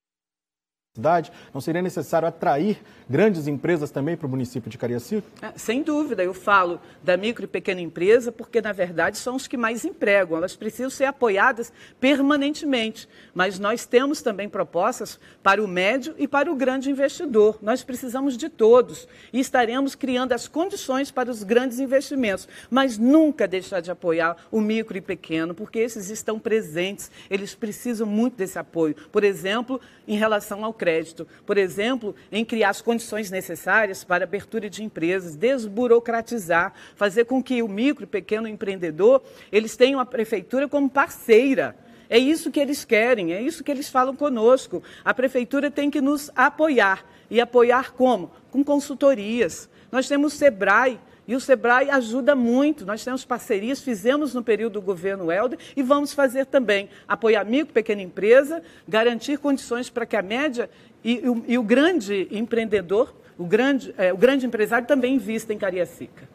Cidade? Não seria necessário atrair grandes empresas também para o município de Cariacica?
Ah, sem dúvida, eu falo da micro e pequena empresa porque, na verdade, são os que mais empregam. Elas precisam ser apoiadas permanentemente. Mas nós temos também propostas para o médio e para o grande investidor. Nós precisamos de todos e estaremos criando as condições para os grandes investimentos. Mas nunca deixar de apoiar o micro e pequeno, porque esses estão presentes, eles precisam muito desse apoio. Por exemplo, em relação ao crédito. Por exemplo, em criar as condições necessárias para abertura de empresas, desburocratizar, fazer com que o micro e pequeno empreendedor, eles tenham a prefeitura como parceira. É isso que eles querem, é isso que eles falam conosco. A prefeitura tem que nos apoiar. E apoiar como? Com consultorias. Nós temos o SEBRAE, e o Sebrae ajuda muito. Nós temos parcerias, fizemos no período do governo Helder e vamos fazer também. Apoiar micro, pequena empresa, garantir condições para que a média e, e, o, e o, grande empreendedor, o grande, é, o grande empresário também invista em Cariacica.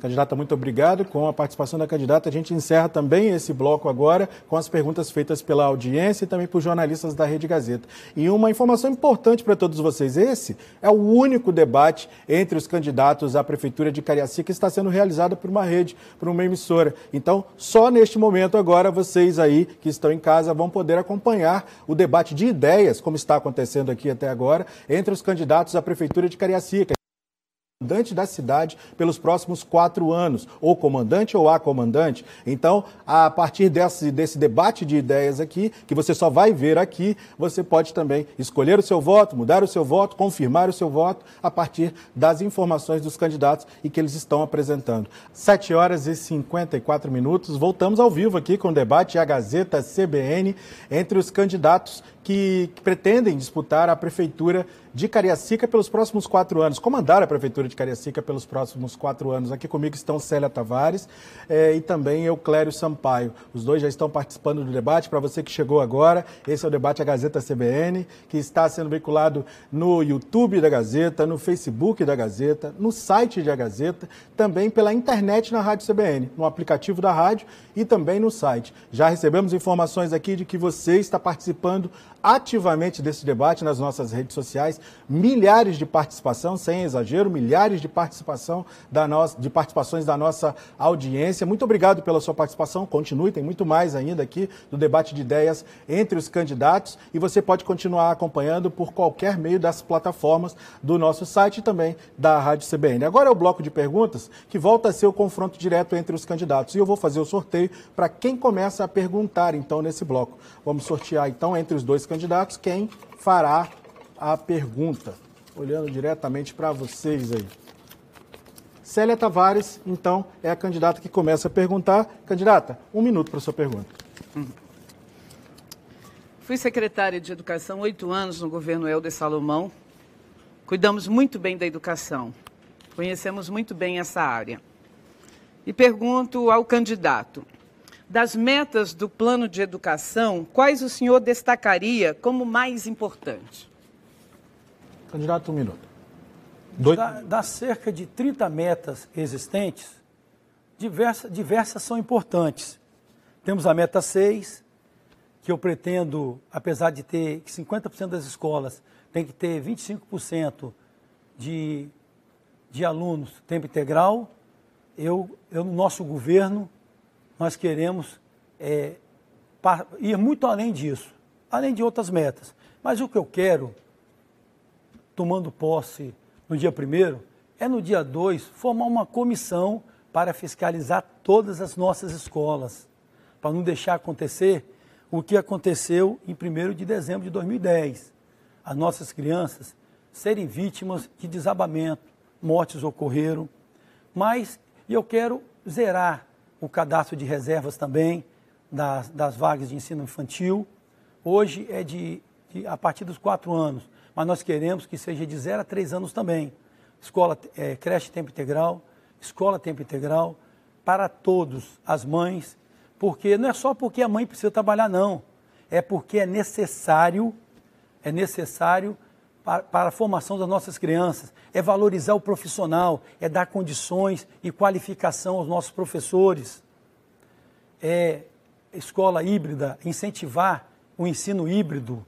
Candidata, muito obrigado. Com a participação da candidata, a gente encerra também esse bloco agora com as perguntas feitas pela audiência e também por jornalistas da Rede Gazeta. E uma informação importante para todos vocês: esse é o único debate entre os candidatos à Prefeitura de Cariacica que está sendo realizado por uma rede, por uma emissora. Então, só neste momento agora, vocês aí que estão em casa vão poder acompanhar o debate de ideias, como está acontecendo aqui até agora, entre os candidatos à Prefeitura de Cariacica comandante da cidade pelos próximos quatro anos, ou comandante ou a comandante. Então, a partir desse, desse debate de ideias aqui, que você só vai ver aqui, você pode também escolher o seu voto, mudar o seu voto, confirmar o seu voto a partir das informações dos candidatos e que eles estão apresentando. Sete horas e 54 minutos, voltamos ao vivo aqui com o debate a Gazeta CBN entre os candidatos que, que pretendem disputar a prefeitura de Cariacica pelos próximos quatro anos, comandar a prefeitura de Cariacica pelos próximos quatro anos. Aqui comigo estão Célia Tavares eh, e também Euclério Sampaio. Os dois já estão participando do debate. Para você que chegou agora, esse é o debate a Gazeta CBN, que está sendo veiculado no YouTube da Gazeta, no Facebook da Gazeta, no site da Gazeta, também pela internet na Rádio CBN, no aplicativo da rádio e também no site. Já recebemos informações aqui de que você está participando ativamente desse debate nas nossas redes sociais. Milhares de participação, sem exagero, milhares de participação da nossa, de participações da nossa audiência. Muito obrigado pela sua participação. Continue, tem muito mais ainda aqui do debate de ideias entre os candidatos e você pode continuar acompanhando por qualquer meio das plataformas do nosso site e também da Rádio CBN. Agora é o bloco de perguntas que volta a ser o confronto direto entre os candidatos e eu vou fazer o sorteio para quem começa a perguntar então nesse bloco. Vamos sortear então entre os dois candidatos quem fará a pergunta. Olhando diretamente para vocês aí. Célia Tavares, então, é a candidata que começa a perguntar. Candidata, um minuto para a sua pergunta.
Fui secretária de Educação oito anos no governo Helder Salomão. Cuidamos muito bem da educação. Conhecemos muito bem essa área. E pergunto ao candidato: das metas do plano de educação, quais o senhor destacaria como mais importante?
Candidato, um minuto.
Dois... Da, das cerca de 30 metas existentes, diversas, diversas são importantes. Temos a meta 6, que eu pretendo, apesar de ter que 50% das escolas tem que ter 25% de, de alunos tempo integral, eu, eu, no nosso governo, nós queremos é, ir muito além disso, além de outras metas. Mas o que eu quero, tomando posse no dia 1 é no dia 2 formar uma comissão para fiscalizar todas as nossas escolas, para não deixar acontecer o que aconteceu em 1 de dezembro de 2010. As nossas crianças serem vítimas de desabamento, mortes ocorreram, mas eu quero zerar o cadastro de reservas também das, das vagas de ensino infantil. Hoje é de, de a partir dos quatro anos mas nós queremos que seja de 0 a 3 anos também. Escola, é, creche tempo integral, escola tempo integral, para todos, as mães, porque não é só porque a mãe precisa trabalhar, não. É porque é necessário, é necessário para, para a formação das nossas crianças, é valorizar o profissional, é dar condições e qualificação aos nossos professores. É escola híbrida, incentivar o ensino híbrido,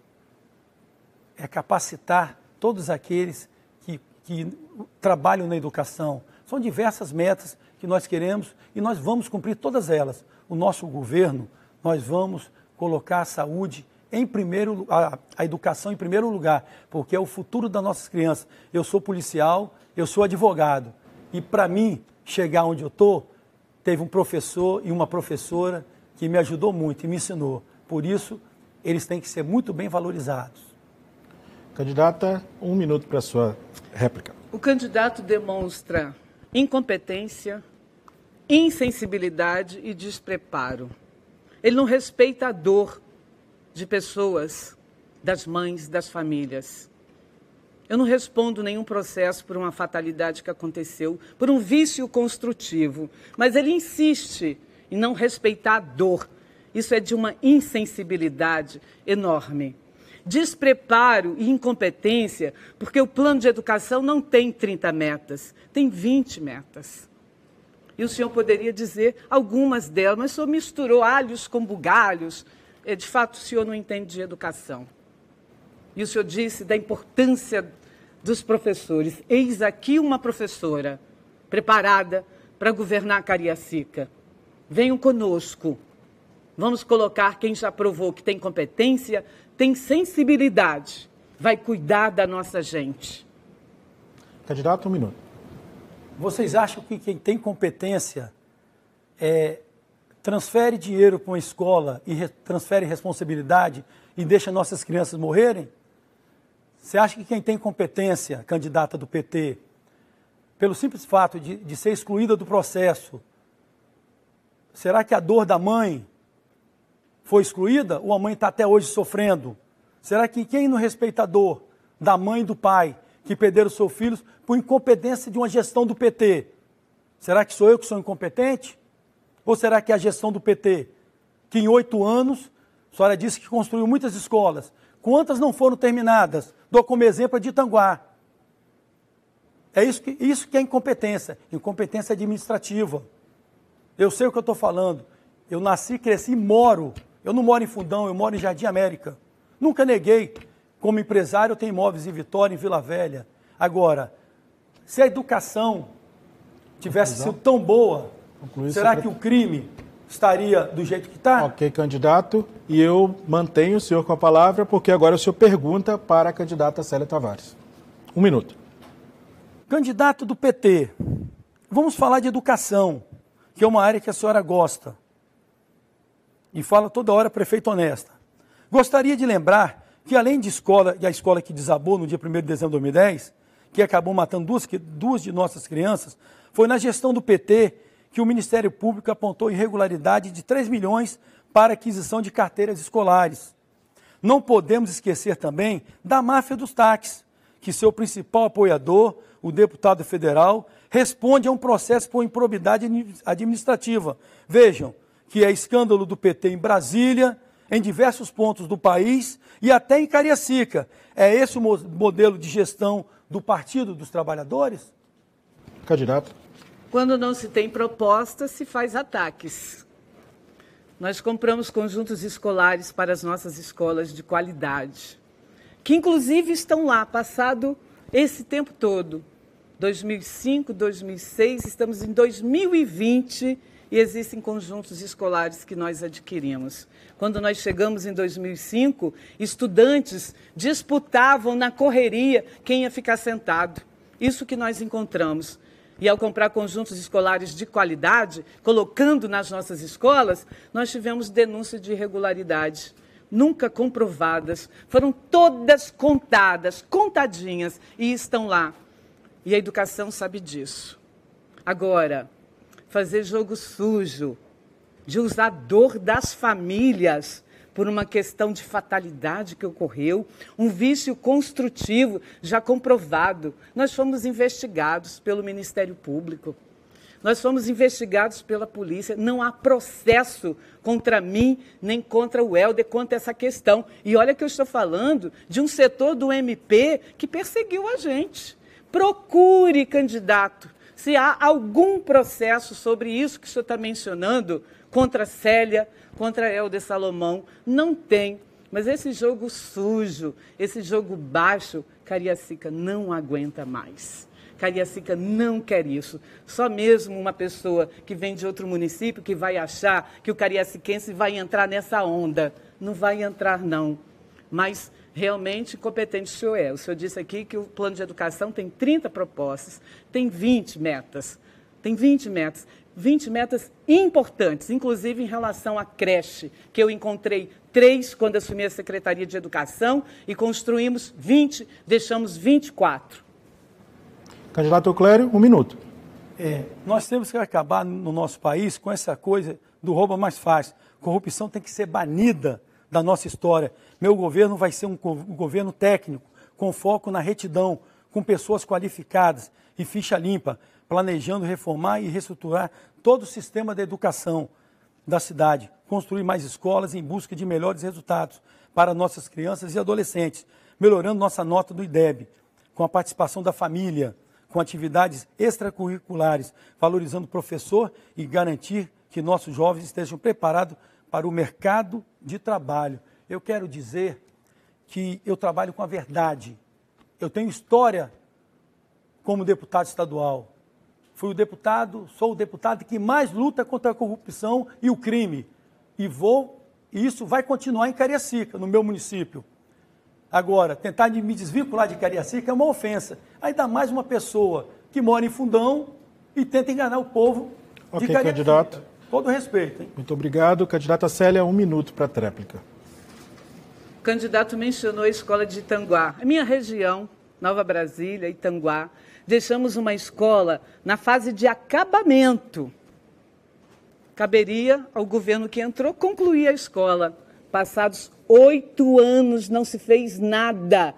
é capacitar todos aqueles que, que trabalham na educação. São diversas metas que nós queremos e nós vamos cumprir todas elas. O nosso governo, nós vamos colocar a saúde em primeiro a, a educação em primeiro lugar, porque é o futuro das nossas crianças. Eu sou policial, eu sou advogado. E para mim chegar onde eu estou, teve um professor e uma professora que me ajudou muito e me ensinou. Por isso, eles têm que ser muito bem valorizados.
Candidata, um minuto para a sua réplica.
O candidato demonstra incompetência, insensibilidade e despreparo. Ele não respeita a dor de pessoas, das mães, das famílias. Eu não respondo nenhum processo por uma fatalidade que aconteceu, por um vício construtivo, mas ele insiste em não respeitar a dor. Isso é de uma insensibilidade enorme despreparo e incompetência, porque o plano de educação não tem 30 metas, tem 20 metas. E o senhor poderia dizer algumas delas, mas o senhor misturou alhos com bugalhos. É, de fato, o senhor não entende de educação. E o senhor disse da importância dos professores. Eis aqui uma professora preparada para governar Cariacica. Venham conosco. Vamos colocar quem já provou que tem competência, tem sensibilidade, vai cuidar da nossa gente.
Candidato, um minuto.
Vocês acham que quem tem competência é, transfere dinheiro para uma escola e re, transfere responsabilidade e deixa nossas crianças morrerem? Você acha que quem tem competência, candidata do PT, pelo simples fato de, de ser excluída do processo, será que a dor da mãe foi excluída ou a mãe está até hoje sofrendo? Será que quem no respeitador da mãe e do pai que perderam seus filhos por incompetência de uma gestão do PT? Será que sou eu que sou incompetente? Ou será que é a gestão do PT, que em oito anos, a senhora disse que construiu muitas escolas, quantas não foram terminadas? Dou como exemplo a de Itanguá. É isso que, isso que é incompetência, incompetência administrativa. Eu sei o que eu estou falando. Eu nasci, cresci e moro eu não moro em Fundão, eu moro em Jardim América. Nunca neguei. Como empresário, eu tenho imóveis em Vitória, em Vila Velha. Agora, se a educação tivesse sido tão boa, Concluir será que o crime estaria do jeito que está?
Ok, candidato. E eu mantenho o senhor com a palavra, porque agora o senhor pergunta para a candidata Célia Tavares. Um minuto.
Candidato do PT, vamos falar de educação, que é uma área que a senhora gosta. E fala toda hora prefeito honesta. Gostaria de lembrar que além de escola, e a escola que desabou no dia 1 de dezembro de 2010, que acabou matando duas, duas de nossas crianças, foi na gestão do PT que o Ministério Público apontou irregularidade de 3 milhões para aquisição de carteiras escolares. Não podemos esquecer também da máfia dos táxis, que seu principal apoiador, o deputado federal, responde a um processo por improbidade administrativa. Vejam que é escândalo do PT em Brasília, em diversos pontos do país e até em Cariacica. É esse o modelo de gestão do Partido dos Trabalhadores?
Candidato.
Quando não se tem proposta, se faz ataques. Nós compramos conjuntos escolares para as nossas escolas de qualidade, que inclusive estão lá, passado esse tempo todo. 2005, 2006, estamos em 2020 e existem conjuntos escolares que nós adquirimos. Quando nós chegamos em 2005, estudantes disputavam na correria quem ia ficar sentado. Isso que nós encontramos. E ao comprar conjuntos escolares de qualidade, colocando nas nossas escolas, nós tivemos denúncias de irregularidade, nunca comprovadas, foram todas contadas, contadinhas, e estão lá. E a educação sabe disso. Agora, fazer jogo sujo, de usar dor das famílias por uma questão de fatalidade que ocorreu, um vício construtivo já comprovado. Nós fomos investigados pelo Ministério Público. Nós fomos investigados pela polícia. Não há processo contra mim, nem contra o Helder, quanto a essa questão. E olha que eu estou falando de um setor do MP que perseguiu a gente. Procure, candidato, se há algum processo sobre isso que o senhor está mencionando contra Célia, contra Helder Salomão. Não tem. Mas esse jogo sujo, esse jogo baixo, Cariacica não aguenta mais. Cariacica não quer isso. Só mesmo uma pessoa que vem de outro município que vai achar que o cariaciquense vai entrar nessa onda. Não vai entrar, não. Mas realmente competente o senhor é. O senhor disse aqui que o plano de educação tem 30 propostas, tem 20 metas. Tem 20 metas. 20 metas importantes, inclusive em relação à creche, que eu encontrei três quando assumi a Secretaria de Educação e construímos 20, deixamos 24.
Candidato Clério, um minuto.
É, nós temos que acabar no nosso país com essa coisa do roubo mais fácil. Corrupção tem que ser banida da nossa história. Meu governo vai ser um, um governo técnico, com foco na retidão, com pessoas qualificadas e ficha limpa, planejando reformar e reestruturar todo o sistema da educação da cidade, construir mais escolas em busca de melhores resultados para nossas crianças e adolescentes, melhorando nossa nota do IDEB, com a participação da família, com atividades extracurriculares, valorizando o professor e garantir que nossos jovens estejam preparados para o mercado de trabalho. Eu quero dizer que eu trabalho com a verdade. Eu tenho história como deputado estadual. Fui o deputado, sou o deputado que mais luta contra a corrupção e o crime. E vou, e isso vai continuar em Cariacica, no meu município. Agora, tentar me desvincular de Cariacica é uma ofensa. Ainda mais uma pessoa que mora em Fundão e tenta enganar o povo
okay, de Cariacica. candidato.
Todo respeito. Hein?
Muito obrigado. Candidata Célia, um minuto para a tréplica.
O candidato mencionou a escola de Itanguá. A minha região, Nova Brasília, Itanguá, deixamos uma escola na fase de acabamento. Caberia ao governo que entrou concluir a escola. Passados oito anos não se fez nada.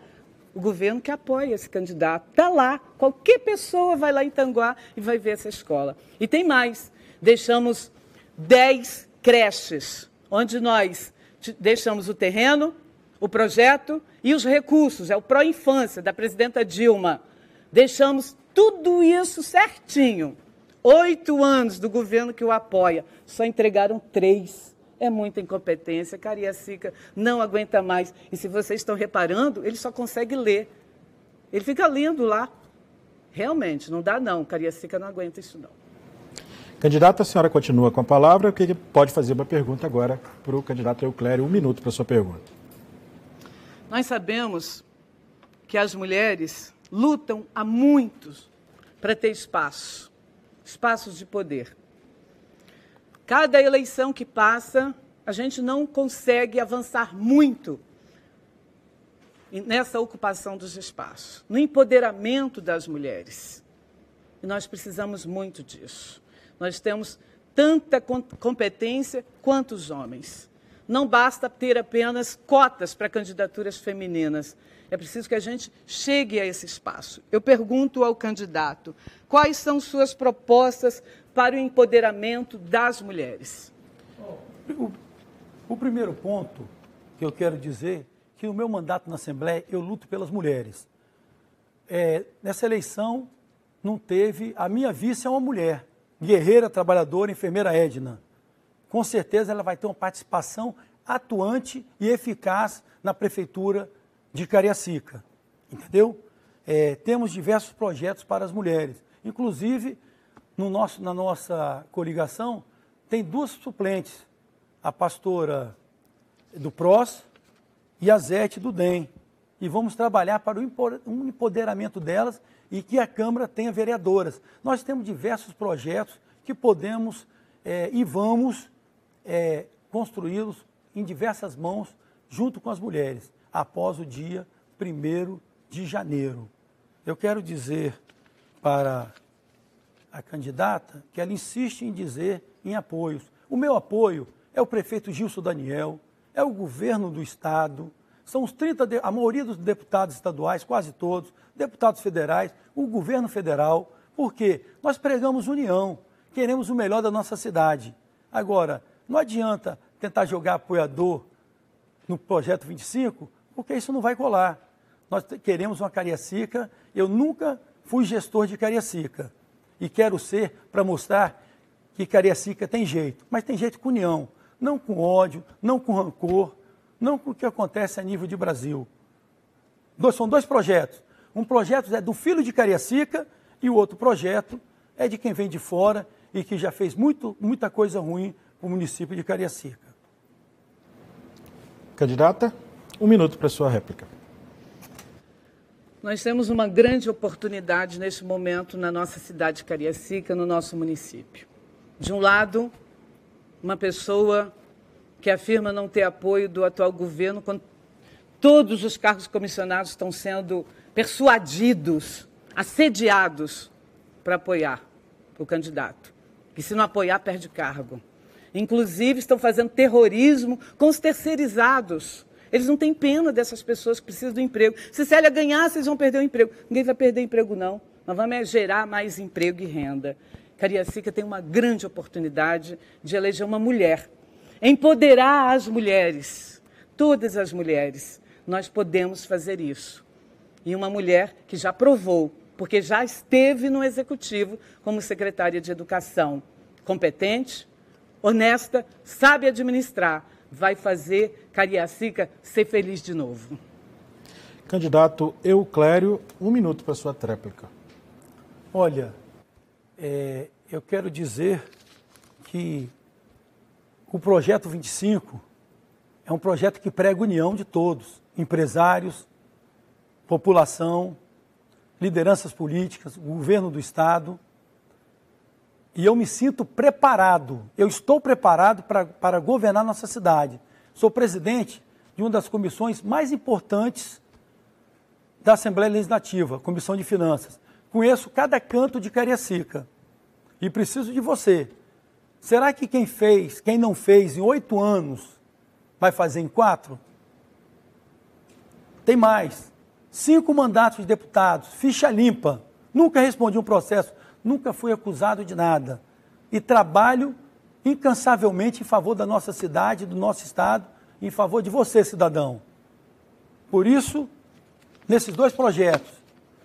O governo que apoia esse candidato está lá. Qualquer pessoa vai lá em Itanguá e vai ver essa escola. E tem mais. Deixamos 10 creches, onde nós deixamos o terreno, o projeto e os recursos, é o Pró-Infância, da presidenta Dilma. Deixamos tudo isso certinho. Oito anos do governo que o apoia, só entregaram três. é muita incompetência. Cariacica não aguenta mais. E se vocês estão reparando, ele só consegue ler. Ele fica lendo lá. Realmente, não dá não. Cariacica não aguenta isso não.
Candidata, a senhora continua com a palavra. O que pode fazer uma pergunta agora para o candidato Euclério? Um minuto para a sua pergunta.
Nós sabemos que as mulheres lutam há muitos para ter espaço, espaços de poder. Cada eleição que passa, a gente não consegue avançar muito nessa ocupação dos espaços, no empoderamento das mulheres. E nós precisamos muito disso. Nós temos tanta competência quanto os homens. Não basta ter apenas cotas para candidaturas femininas. É preciso que a gente chegue a esse espaço. Eu pergunto ao candidato: quais são suas propostas para o empoderamento das mulheres?
O, o primeiro ponto que eu quero dizer que no meu mandato na Assembleia eu luto pelas mulheres. É, nessa eleição não teve a minha vice é uma mulher guerreira, trabalhadora, enfermeira Edna. Com certeza ela vai ter uma participação atuante e eficaz na prefeitura de Cariacica. Entendeu? É, temos diversos projetos para as mulheres. Inclusive, no nosso, na nossa coligação, tem duas suplentes, a pastora do PROS e a Zete do DEM. E vamos trabalhar para o empoderamento delas e que a Câmara tenha vereadoras. Nós temos diversos projetos que podemos é, e vamos é, construí-los em diversas mãos, junto com as mulheres, após o dia 1 de janeiro. Eu quero dizer para a candidata que ela insiste em dizer em apoios. O meu apoio é o prefeito Gilson Daniel, é o governo do Estado, são os 30, de, a maioria dos deputados estaduais, quase todos, deputados federais, o governo federal, porque nós pregamos união, queremos o melhor da nossa cidade. Agora, não adianta tentar jogar apoiador no projeto 25, porque isso não vai colar. Nós queremos uma Cariacica, eu nunca fui gestor de Cariacica e quero ser para mostrar que Cariacica tem jeito, mas tem jeito com união, não com ódio, não com rancor, não com o que acontece a nível de Brasil. Dois, são dois projetos. Um projeto é do filho de Cariacica e o outro projeto é de quem vem de fora e que já fez muito, muita coisa ruim para o município de Cariacica.
Candidata, um minuto para sua réplica.
Nós temos uma grande oportunidade neste momento na nossa cidade de Cariacica, no nosso município. De um lado, uma pessoa que afirma não ter apoio do atual governo, quando todos os cargos comissionados estão sendo persuadidos, assediados para apoiar o candidato. E se não apoiar, perde cargo. Inclusive, estão fazendo terrorismo com os terceirizados. Eles não têm pena dessas pessoas que precisam do emprego. Se Célia ganhar, vocês vão perder o emprego. Ninguém vai perder emprego, não. Nós vamos é gerar mais emprego e renda. Cariacica tem uma grande oportunidade de eleger uma mulher empoderar as mulheres, todas as mulheres. Nós podemos fazer isso. E uma mulher que já provou, porque já esteve no executivo como secretária de educação, competente, honesta, sabe administrar, vai fazer Cariacica ser feliz de novo.
Candidato Euclério, um minuto para sua tréplica.
Olha, é, eu quero dizer que o projeto 25 é um projeto que prega união de todos, empresários, população, lideranças políticas, governo do Estado. E eu me sinto preparado, eu estou preparado para, para governar nossa cidade. Sou presidente de uma das comissões mais importantes da Assembleia Legislativa, Comissão de Finanças. Conheço cada canto de Cariacica e preciso de você Será que quem fez, quem não fez em oito anos, vai fazer em quatro? Tem mais. Cinco mandatos de deputados, ficha limpa. Nunca respondi um processo, nunca fui acusado de nada. E trabalho incansavelmente em favor da nossa cidade, do nosso estado, em favor de você, cidadão. Por isso, nesses dois projetos.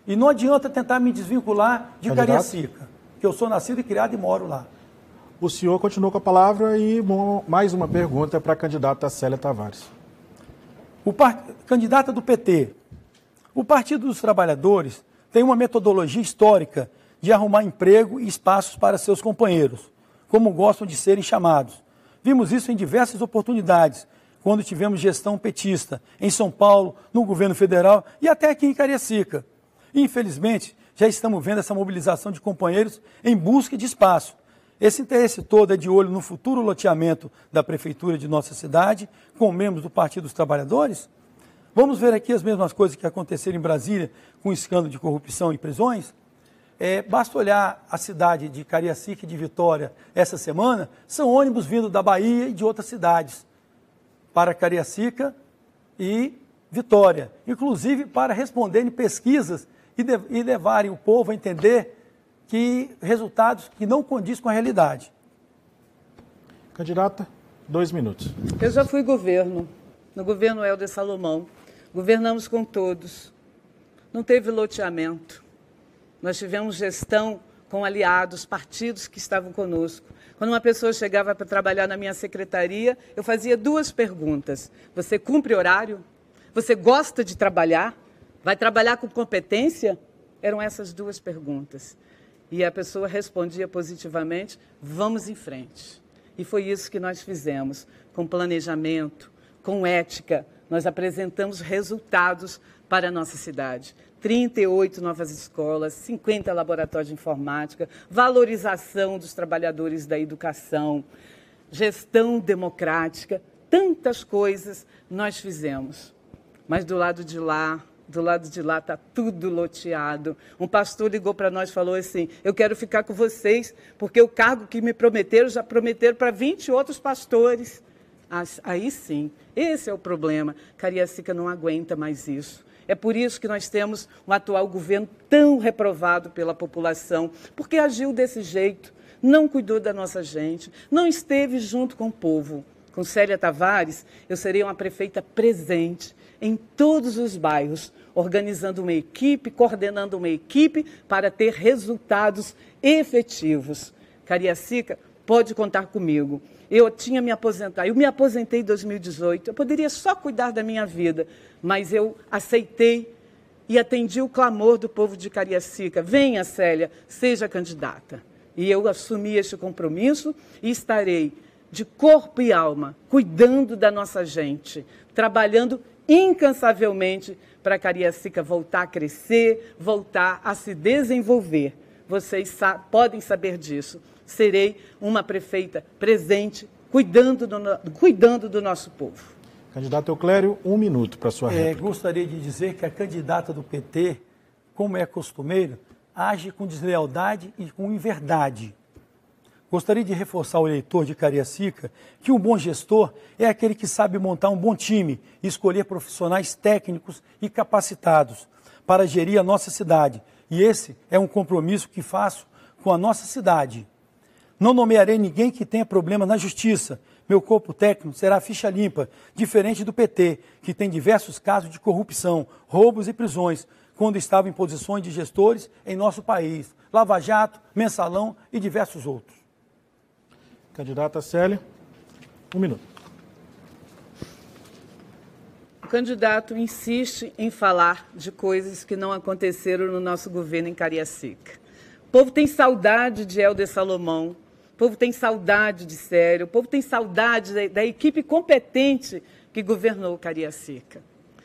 E não adianta tentar me desvincular de Candidato? Cariacica, que eu sou nascido e criado e moro lá.
O senhor continuou com a palavra e mais uma pergunta para a candidata Célia Tavares.
O par... Candidata do PT, o Partido dos Trabalhadores tem uma metodologia histórica de arrumar emprego e espaços para seus companheiros, como gostam de serem chamados. Vimos isso em diversas oportunidades, quando tivemos gestão petista em São Paulo, no governo federal e até aqui em Cariacica. Infelizmente, já estamos vendo essa mobilização de companheiros em busca de espaço. Esse interesse todo é de olho no futuro loteamento da prefeitura de nossa cidade, com membros do Partido dos Trabalhadores? Vamos ver aqui as mesmas coisas que aconteceram em Brasília com o escândalo de corrupção e prisões? É, basta olhar a cidade de Cariacica e de Vitória essa semana, são ônibus vindo da Bahia e de outras cidades para Cariacica e Vitória, inclusive para responderem pesquisas e, de, e levarem o povo a entender que resultados que não condiz com a realidade.
Candidata, dois minutos.
Eu já fui governo, no governo Helder Salomão. Governamos com todos. Não teve loteamento. Nós tivemos gestão com aliados, partidos que estavam conosco. Quando uma pessoa chegava para trabalhar na minha secretaria, eu fazia duas perguntas: Você cumpre horário? Você gosta de trabalhar? Vai trabalhar com competência? Eram essas duas perguntas. E a pessoa respondia positivamente: Vamos em frente. E foi isso que nós fizemos, com planejamento, com ética. Nós apresentamos resultados para a nossa cidade. 38 novas escolas, 50 laboratórios de informática, valorização dos trabalhadores da educação, gestão democrática, tantas coisas nós fizemos. Mas do lado de lá, do lado de lá está tudo loteado. Um pastor ligou para nós e falou assim: Eu quero ficar com vocês, porque o cargo que me prometeram já prometeram para 20 outros pastores. Aí sim, esse é o problema. Cariacica não aguenta mais isso. É por isso que nós temos um atual governo tão reprovado pela população, porque agiu desse jeito, não cuidou da nossa gente, não esteve junto com o povo. Com Célia Tavares, eu serei uma prefeita presente em todos os bairros, organizando uma equipe, coordenando uma equipe para ter resultados efetivos. Cariacica, pode contar comigo. Eu tinha me aposentado, eu me aposentei em 2018, eu poderia só cuidar da minha vida, mas eu aceitei e atendi o clamor do povo de Cariacica. Venha, Célia, seja candidata. E eu assumi este compromisso e estarei de corpo e alma cuidando da nossa gente, trabalhando incansavelmente para Cariacica voltar a crescer, voltar a se desenvolver. Vocês sa podem saber disso. Serei uma prefeita presente, cuidando do, cuidando do nosso povo.
Candidato Euclério, um minuto para sua
é, Gostaria de dizer que a candidata do PT, como é costumeiro, age com deslealdade e com inverdade. Gostaria de reforçar ao eleitor de Cariacica que um bom gestor é aquele que sabe montar um bom time e escolher profissionais técnicos e capacitados para gerir a nossa cidade. E esse é um compromisso que faço com a nossa cidade. Não nomearei ninguém que tenha problema na justiça, meu corpo técnico será ficha limpa, diferente do PT, que tem diversos casos de corrupção, roubos e prisões, quando estava em posições de gestores em nosso país. Lava Jato, Mensalão e diversos outros.
Candidata Célia, um minuto.
O candidato insiste em falar de coisas que não aconteceram no nosso governo em Cariacica. O povo tem saudade de Helder Salomão, o povo tem saudade de Sério, o povo tem saudade da, da equipe competente que governou Cariacica.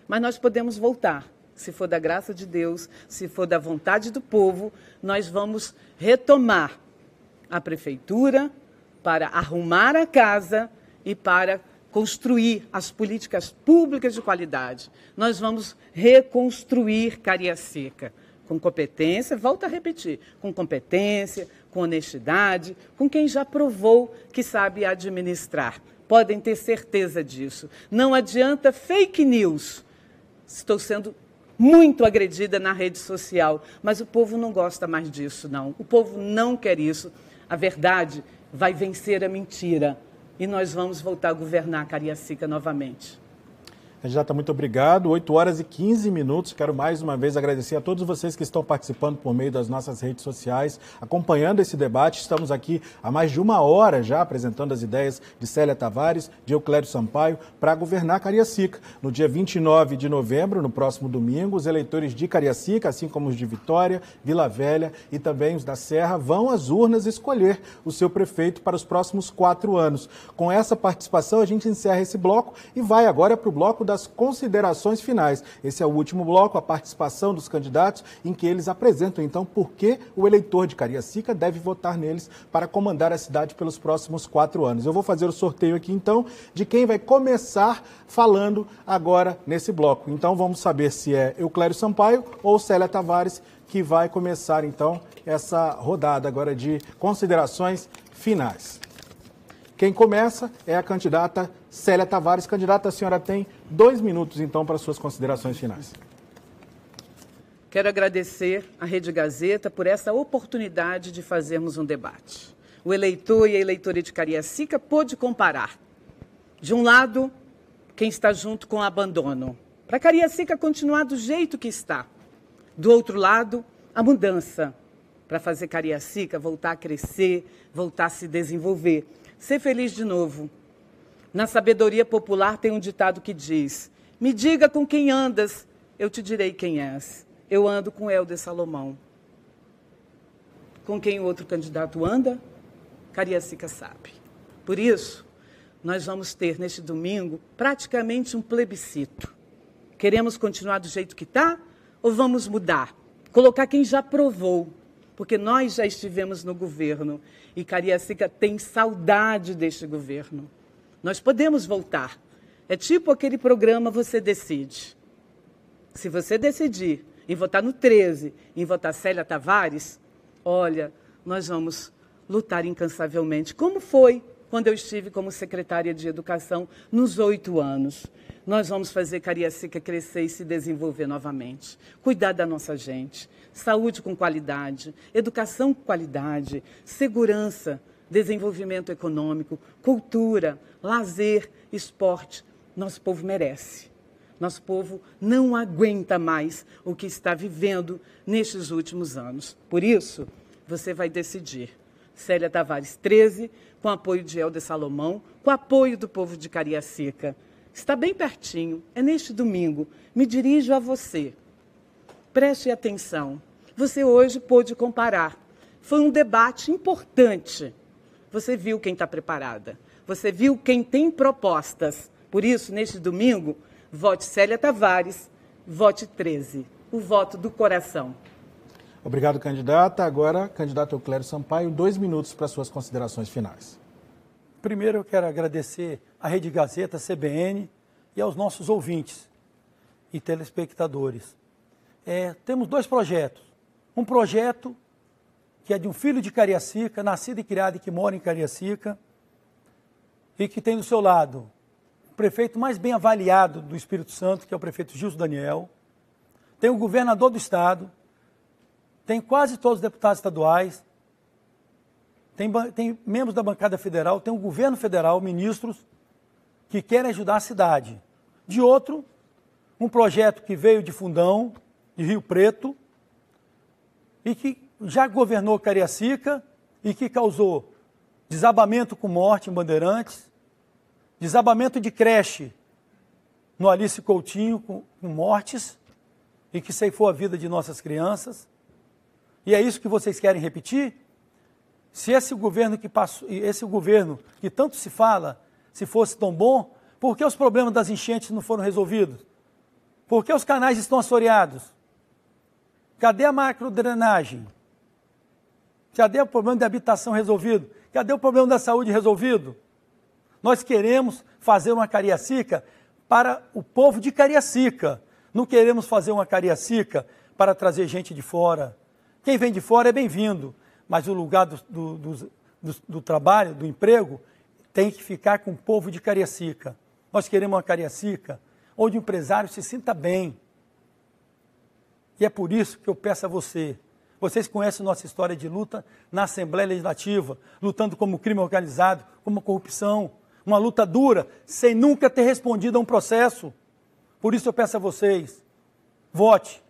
Mas nós podemos voltar. Se for da graça de Deus, se for da vontade do povo, nós vamos retomar a prefeitura para arrumar a casa e para construir as políticas públicas de qualidade. Nós vamos reconstruir Cariacica com competência, volto a repetir, com competência, com honestidade, com quem já provou que sabe administrar. Podem ter certeza disso. Não adianta fake news. Estou sendo muito agredida na rede social, mas o povo não gosta mais disso, não. O povo não quer isso. A verdade vai vencer a mentira e nós vamos voltar a governar Cariacica novamente.
Candidata, muito obrigado. 8 horas e 15 minutos. Quero mais uma vez agradecer a todos vocês que estão participando por meio das nossas redes sociais, acompanhando esse debate. Estamos aqui há mais de uma hora já apresentando as ideias de Célia Tavares, de Euclério Sampaio, para governar Cariacica. No dia 29 de novembro, no próximo domingo, os eleitores de Cariacica, assim como os de Vitória, Vila Velha e também os da Serra, vão às urnas escolher o seu prefeito para os próximos quatro anos. Com essa participação, a gente encerra esse bloco e vai agora para o bloco da das considerações finais. Esse é o último bloco, a participação dos candidatos, em que eles apresentam então por que o eleitor de Cariacica deve votar neles para comandar a cidade pelos próximos quatro anos. Eu vou fazer o sorteio aqui então de quem vai começar falando agora nesse bloco. Então vamos saber se é Euclério Sampaio ou Célia Tavares que vai começar então essa rodada agora de considerações finais. Quem começa é a candidata Célia Tavares. Candidata, a senhora tem dois minutos, então, para suas considerações finais.
Quero agradecer à Rede Gazeta por essa oportunidade de fazermos um debate. O eleitor e a eleitora de Cariacica pôde comparar. De um lado, quem está junto com o abandono, para Cariacica continuar do jeito que está. Do outro lado, a mudança, para fazer Cariacica voltar a crescer, voltar a se desenvolver ser feliz de novo. Na sabedoria popular tem um ditado que diz: Me diga com quem andas, eu te direi quem és. Eu ando com Helder Salomão. Com quem o outro candidato anda? Cariacica sabe. Por isso, nós vamos ter neste domingo praticamente um plebiscito. Queremos continuar do jeito que está ou vamos mudar? Colocar quem já provou porque nós já estivemos no governo e Cariacica tem saudade deste governo. Nós podemos voltar. É tipo aquele programa Você Decide. Se você decidir em votar no 13, em votar Célia Tavares, olha, nós vamos lutar incansavelmente, como foi quando eu estive como secretária de Educação nos oito anos. Nós vamos fazer Cariacica crescer e se desenvolver novamente. Cuidar da nossa gente saúde com qualidade, educação com qualidade, segurança, desenvolvimento econômico, cultura, lazer, esporte. Nosso povo merece. Nosso povo não aguenta mais o que está vivendo nestes últimos anos. Por isso, você vai decidir. Célia Tavares 13, com apoio de Helder Salomão, com apoio do povo de Cariacica. Está bem pertinho, é neste domingo. Me dirijo a você. Preste atenção. Você hoje pôde comparar. Foi um debate importante. Você viu quem está preparada. Você viu quem tem propostas. Por isso, neste domingo, vote Célia Tavares, vote 13. O voto do coração.
Obrigado, candidata. Agora, candidato Euclério Sampaio, dois minutos para suas considerações finais.
Primeiro, eu quero agradecer à Rede Gazeta, CBN e aos nossos ouvintes e telespectadores é, temos dois projetos. Um projeto que é de um filho de Cariacica, nascido e criado e que mora em Cariacica, e que tem do seu lado o prefeito mais bem avaliado do Espírito Santo, que é o prefeito Gilson Daniel, tem o governador do estado, tem quase todos os deputados estaduais, tem, tem membros da bancada federal, tem o governo federal, ministros, que querem ajudar a cidade. De outro, um projeto que veio de fundão, de Rio Preto, e que já governou Cariacica e que causou desabamento com morte em Bandeirantes, desabamento de creche no Alice Coutinho com, com mortes e que ceifou a vida de nossas crianças. E é isso que vocês querem repetir? Se esse governo que passou, esse governo que tanto se fala, se fosse tão bom, por que os problemas das enchentes não foram resolvidos? Por que os canais estão assoreados? Cadê a macrodrenagem? Cadê o problema de habitação resolvido? Cadê o problema da saúde resolvido? Nós queremos fazer uma Cariacica para o povo de Cariacica. Não queremos fazer uma Cariacica para trazer gente de fora. Quem vem de fora é bem-vindo, mas o lugar do, do, do, do, trabalho, do emprego, tem que ficar com o povo de Cariacica. Nós queremos uma Cariacica onde o empresário se sinta bem, e é por isso que eu peço a você, vocês conhecem nossa história de luta na Assembleia Legislativa, lutando como crime organizado, como corrupção, uma luta dura, sem nunca ter respondido a um processo. Por isso eu peço a vocês, vote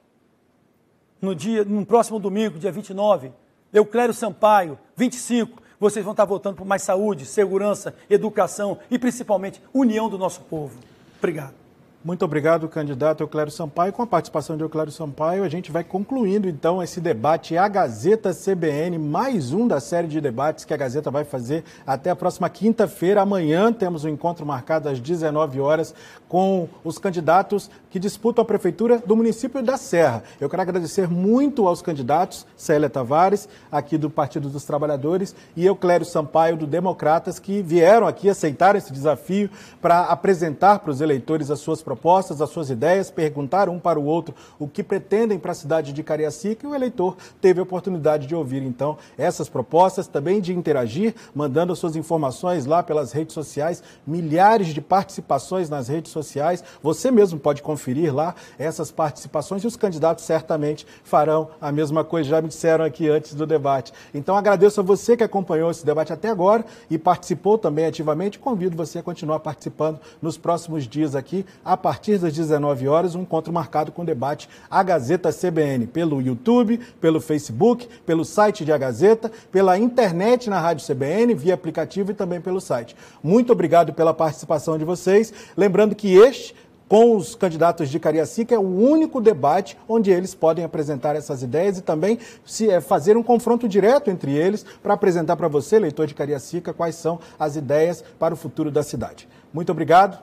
no dia, no próximo domingo, dia 29, Euclério Sampaio, 25, vocês vão estar votando por mais saúde, segurança, educação e principalmente união do nosso povo. Obrigado.
Muito obrigado, candidato Euclério Sampaio. Com a participação de Euclério Sampaio, a gente vai concluindo então esse debate A Gazeta CBN, mais um da série de debates que a Gazeta vai fazer até a próxima quinta-feira. Amanhã temos um encontro marcado às 19 horas com os candidatos que disputam a prefeitura do município da Serra. Eu quero agradecer muito aos candidatos, Célia Tavares, aqui do Partido dos Trabalhadores, e Euclério Sampaio, do Democratas, que vieram aqui aceitar esse desafio para apresentar para os eleitores as suas propostas propostas, as suas ideias, perguntar um para o outro o que pretendem para a cidade de Cariacica e o eleitor teve a oportunidade de ouvir então essas propostas, também de interagir, mandando suas informações lá pelas redes sociais, milhares de participações nas redes sociais. Você mesmo pode conferir lá essas participações e os candidatos certamente farão a mesma coisa, já me disseram aqui antes do debate. Então agradeço a você que acompanhou esse debate até agora e participou também ativamente. Convido você a continuar participando nos próximos dias aqui. A partir das 19 horas, um encontro marcado com o debate A Gazeta CBN, pelo YouTube, pelo Facebook, pelo site de A Gazeta, pela internet na Rádio CBN, via aplicativo e também pelo site. Muito obrigado pela participação de vocês. Lembrando que este com os candidatos de Cariacica é o único debate onde eles podem apresentar essas ideias e também se é, fazer um confronto direto entre eles para apresentar para você, leitor de Cariacica, quais são as ideias para o futuro da cidade. Muito obrigado,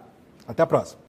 até a próxima.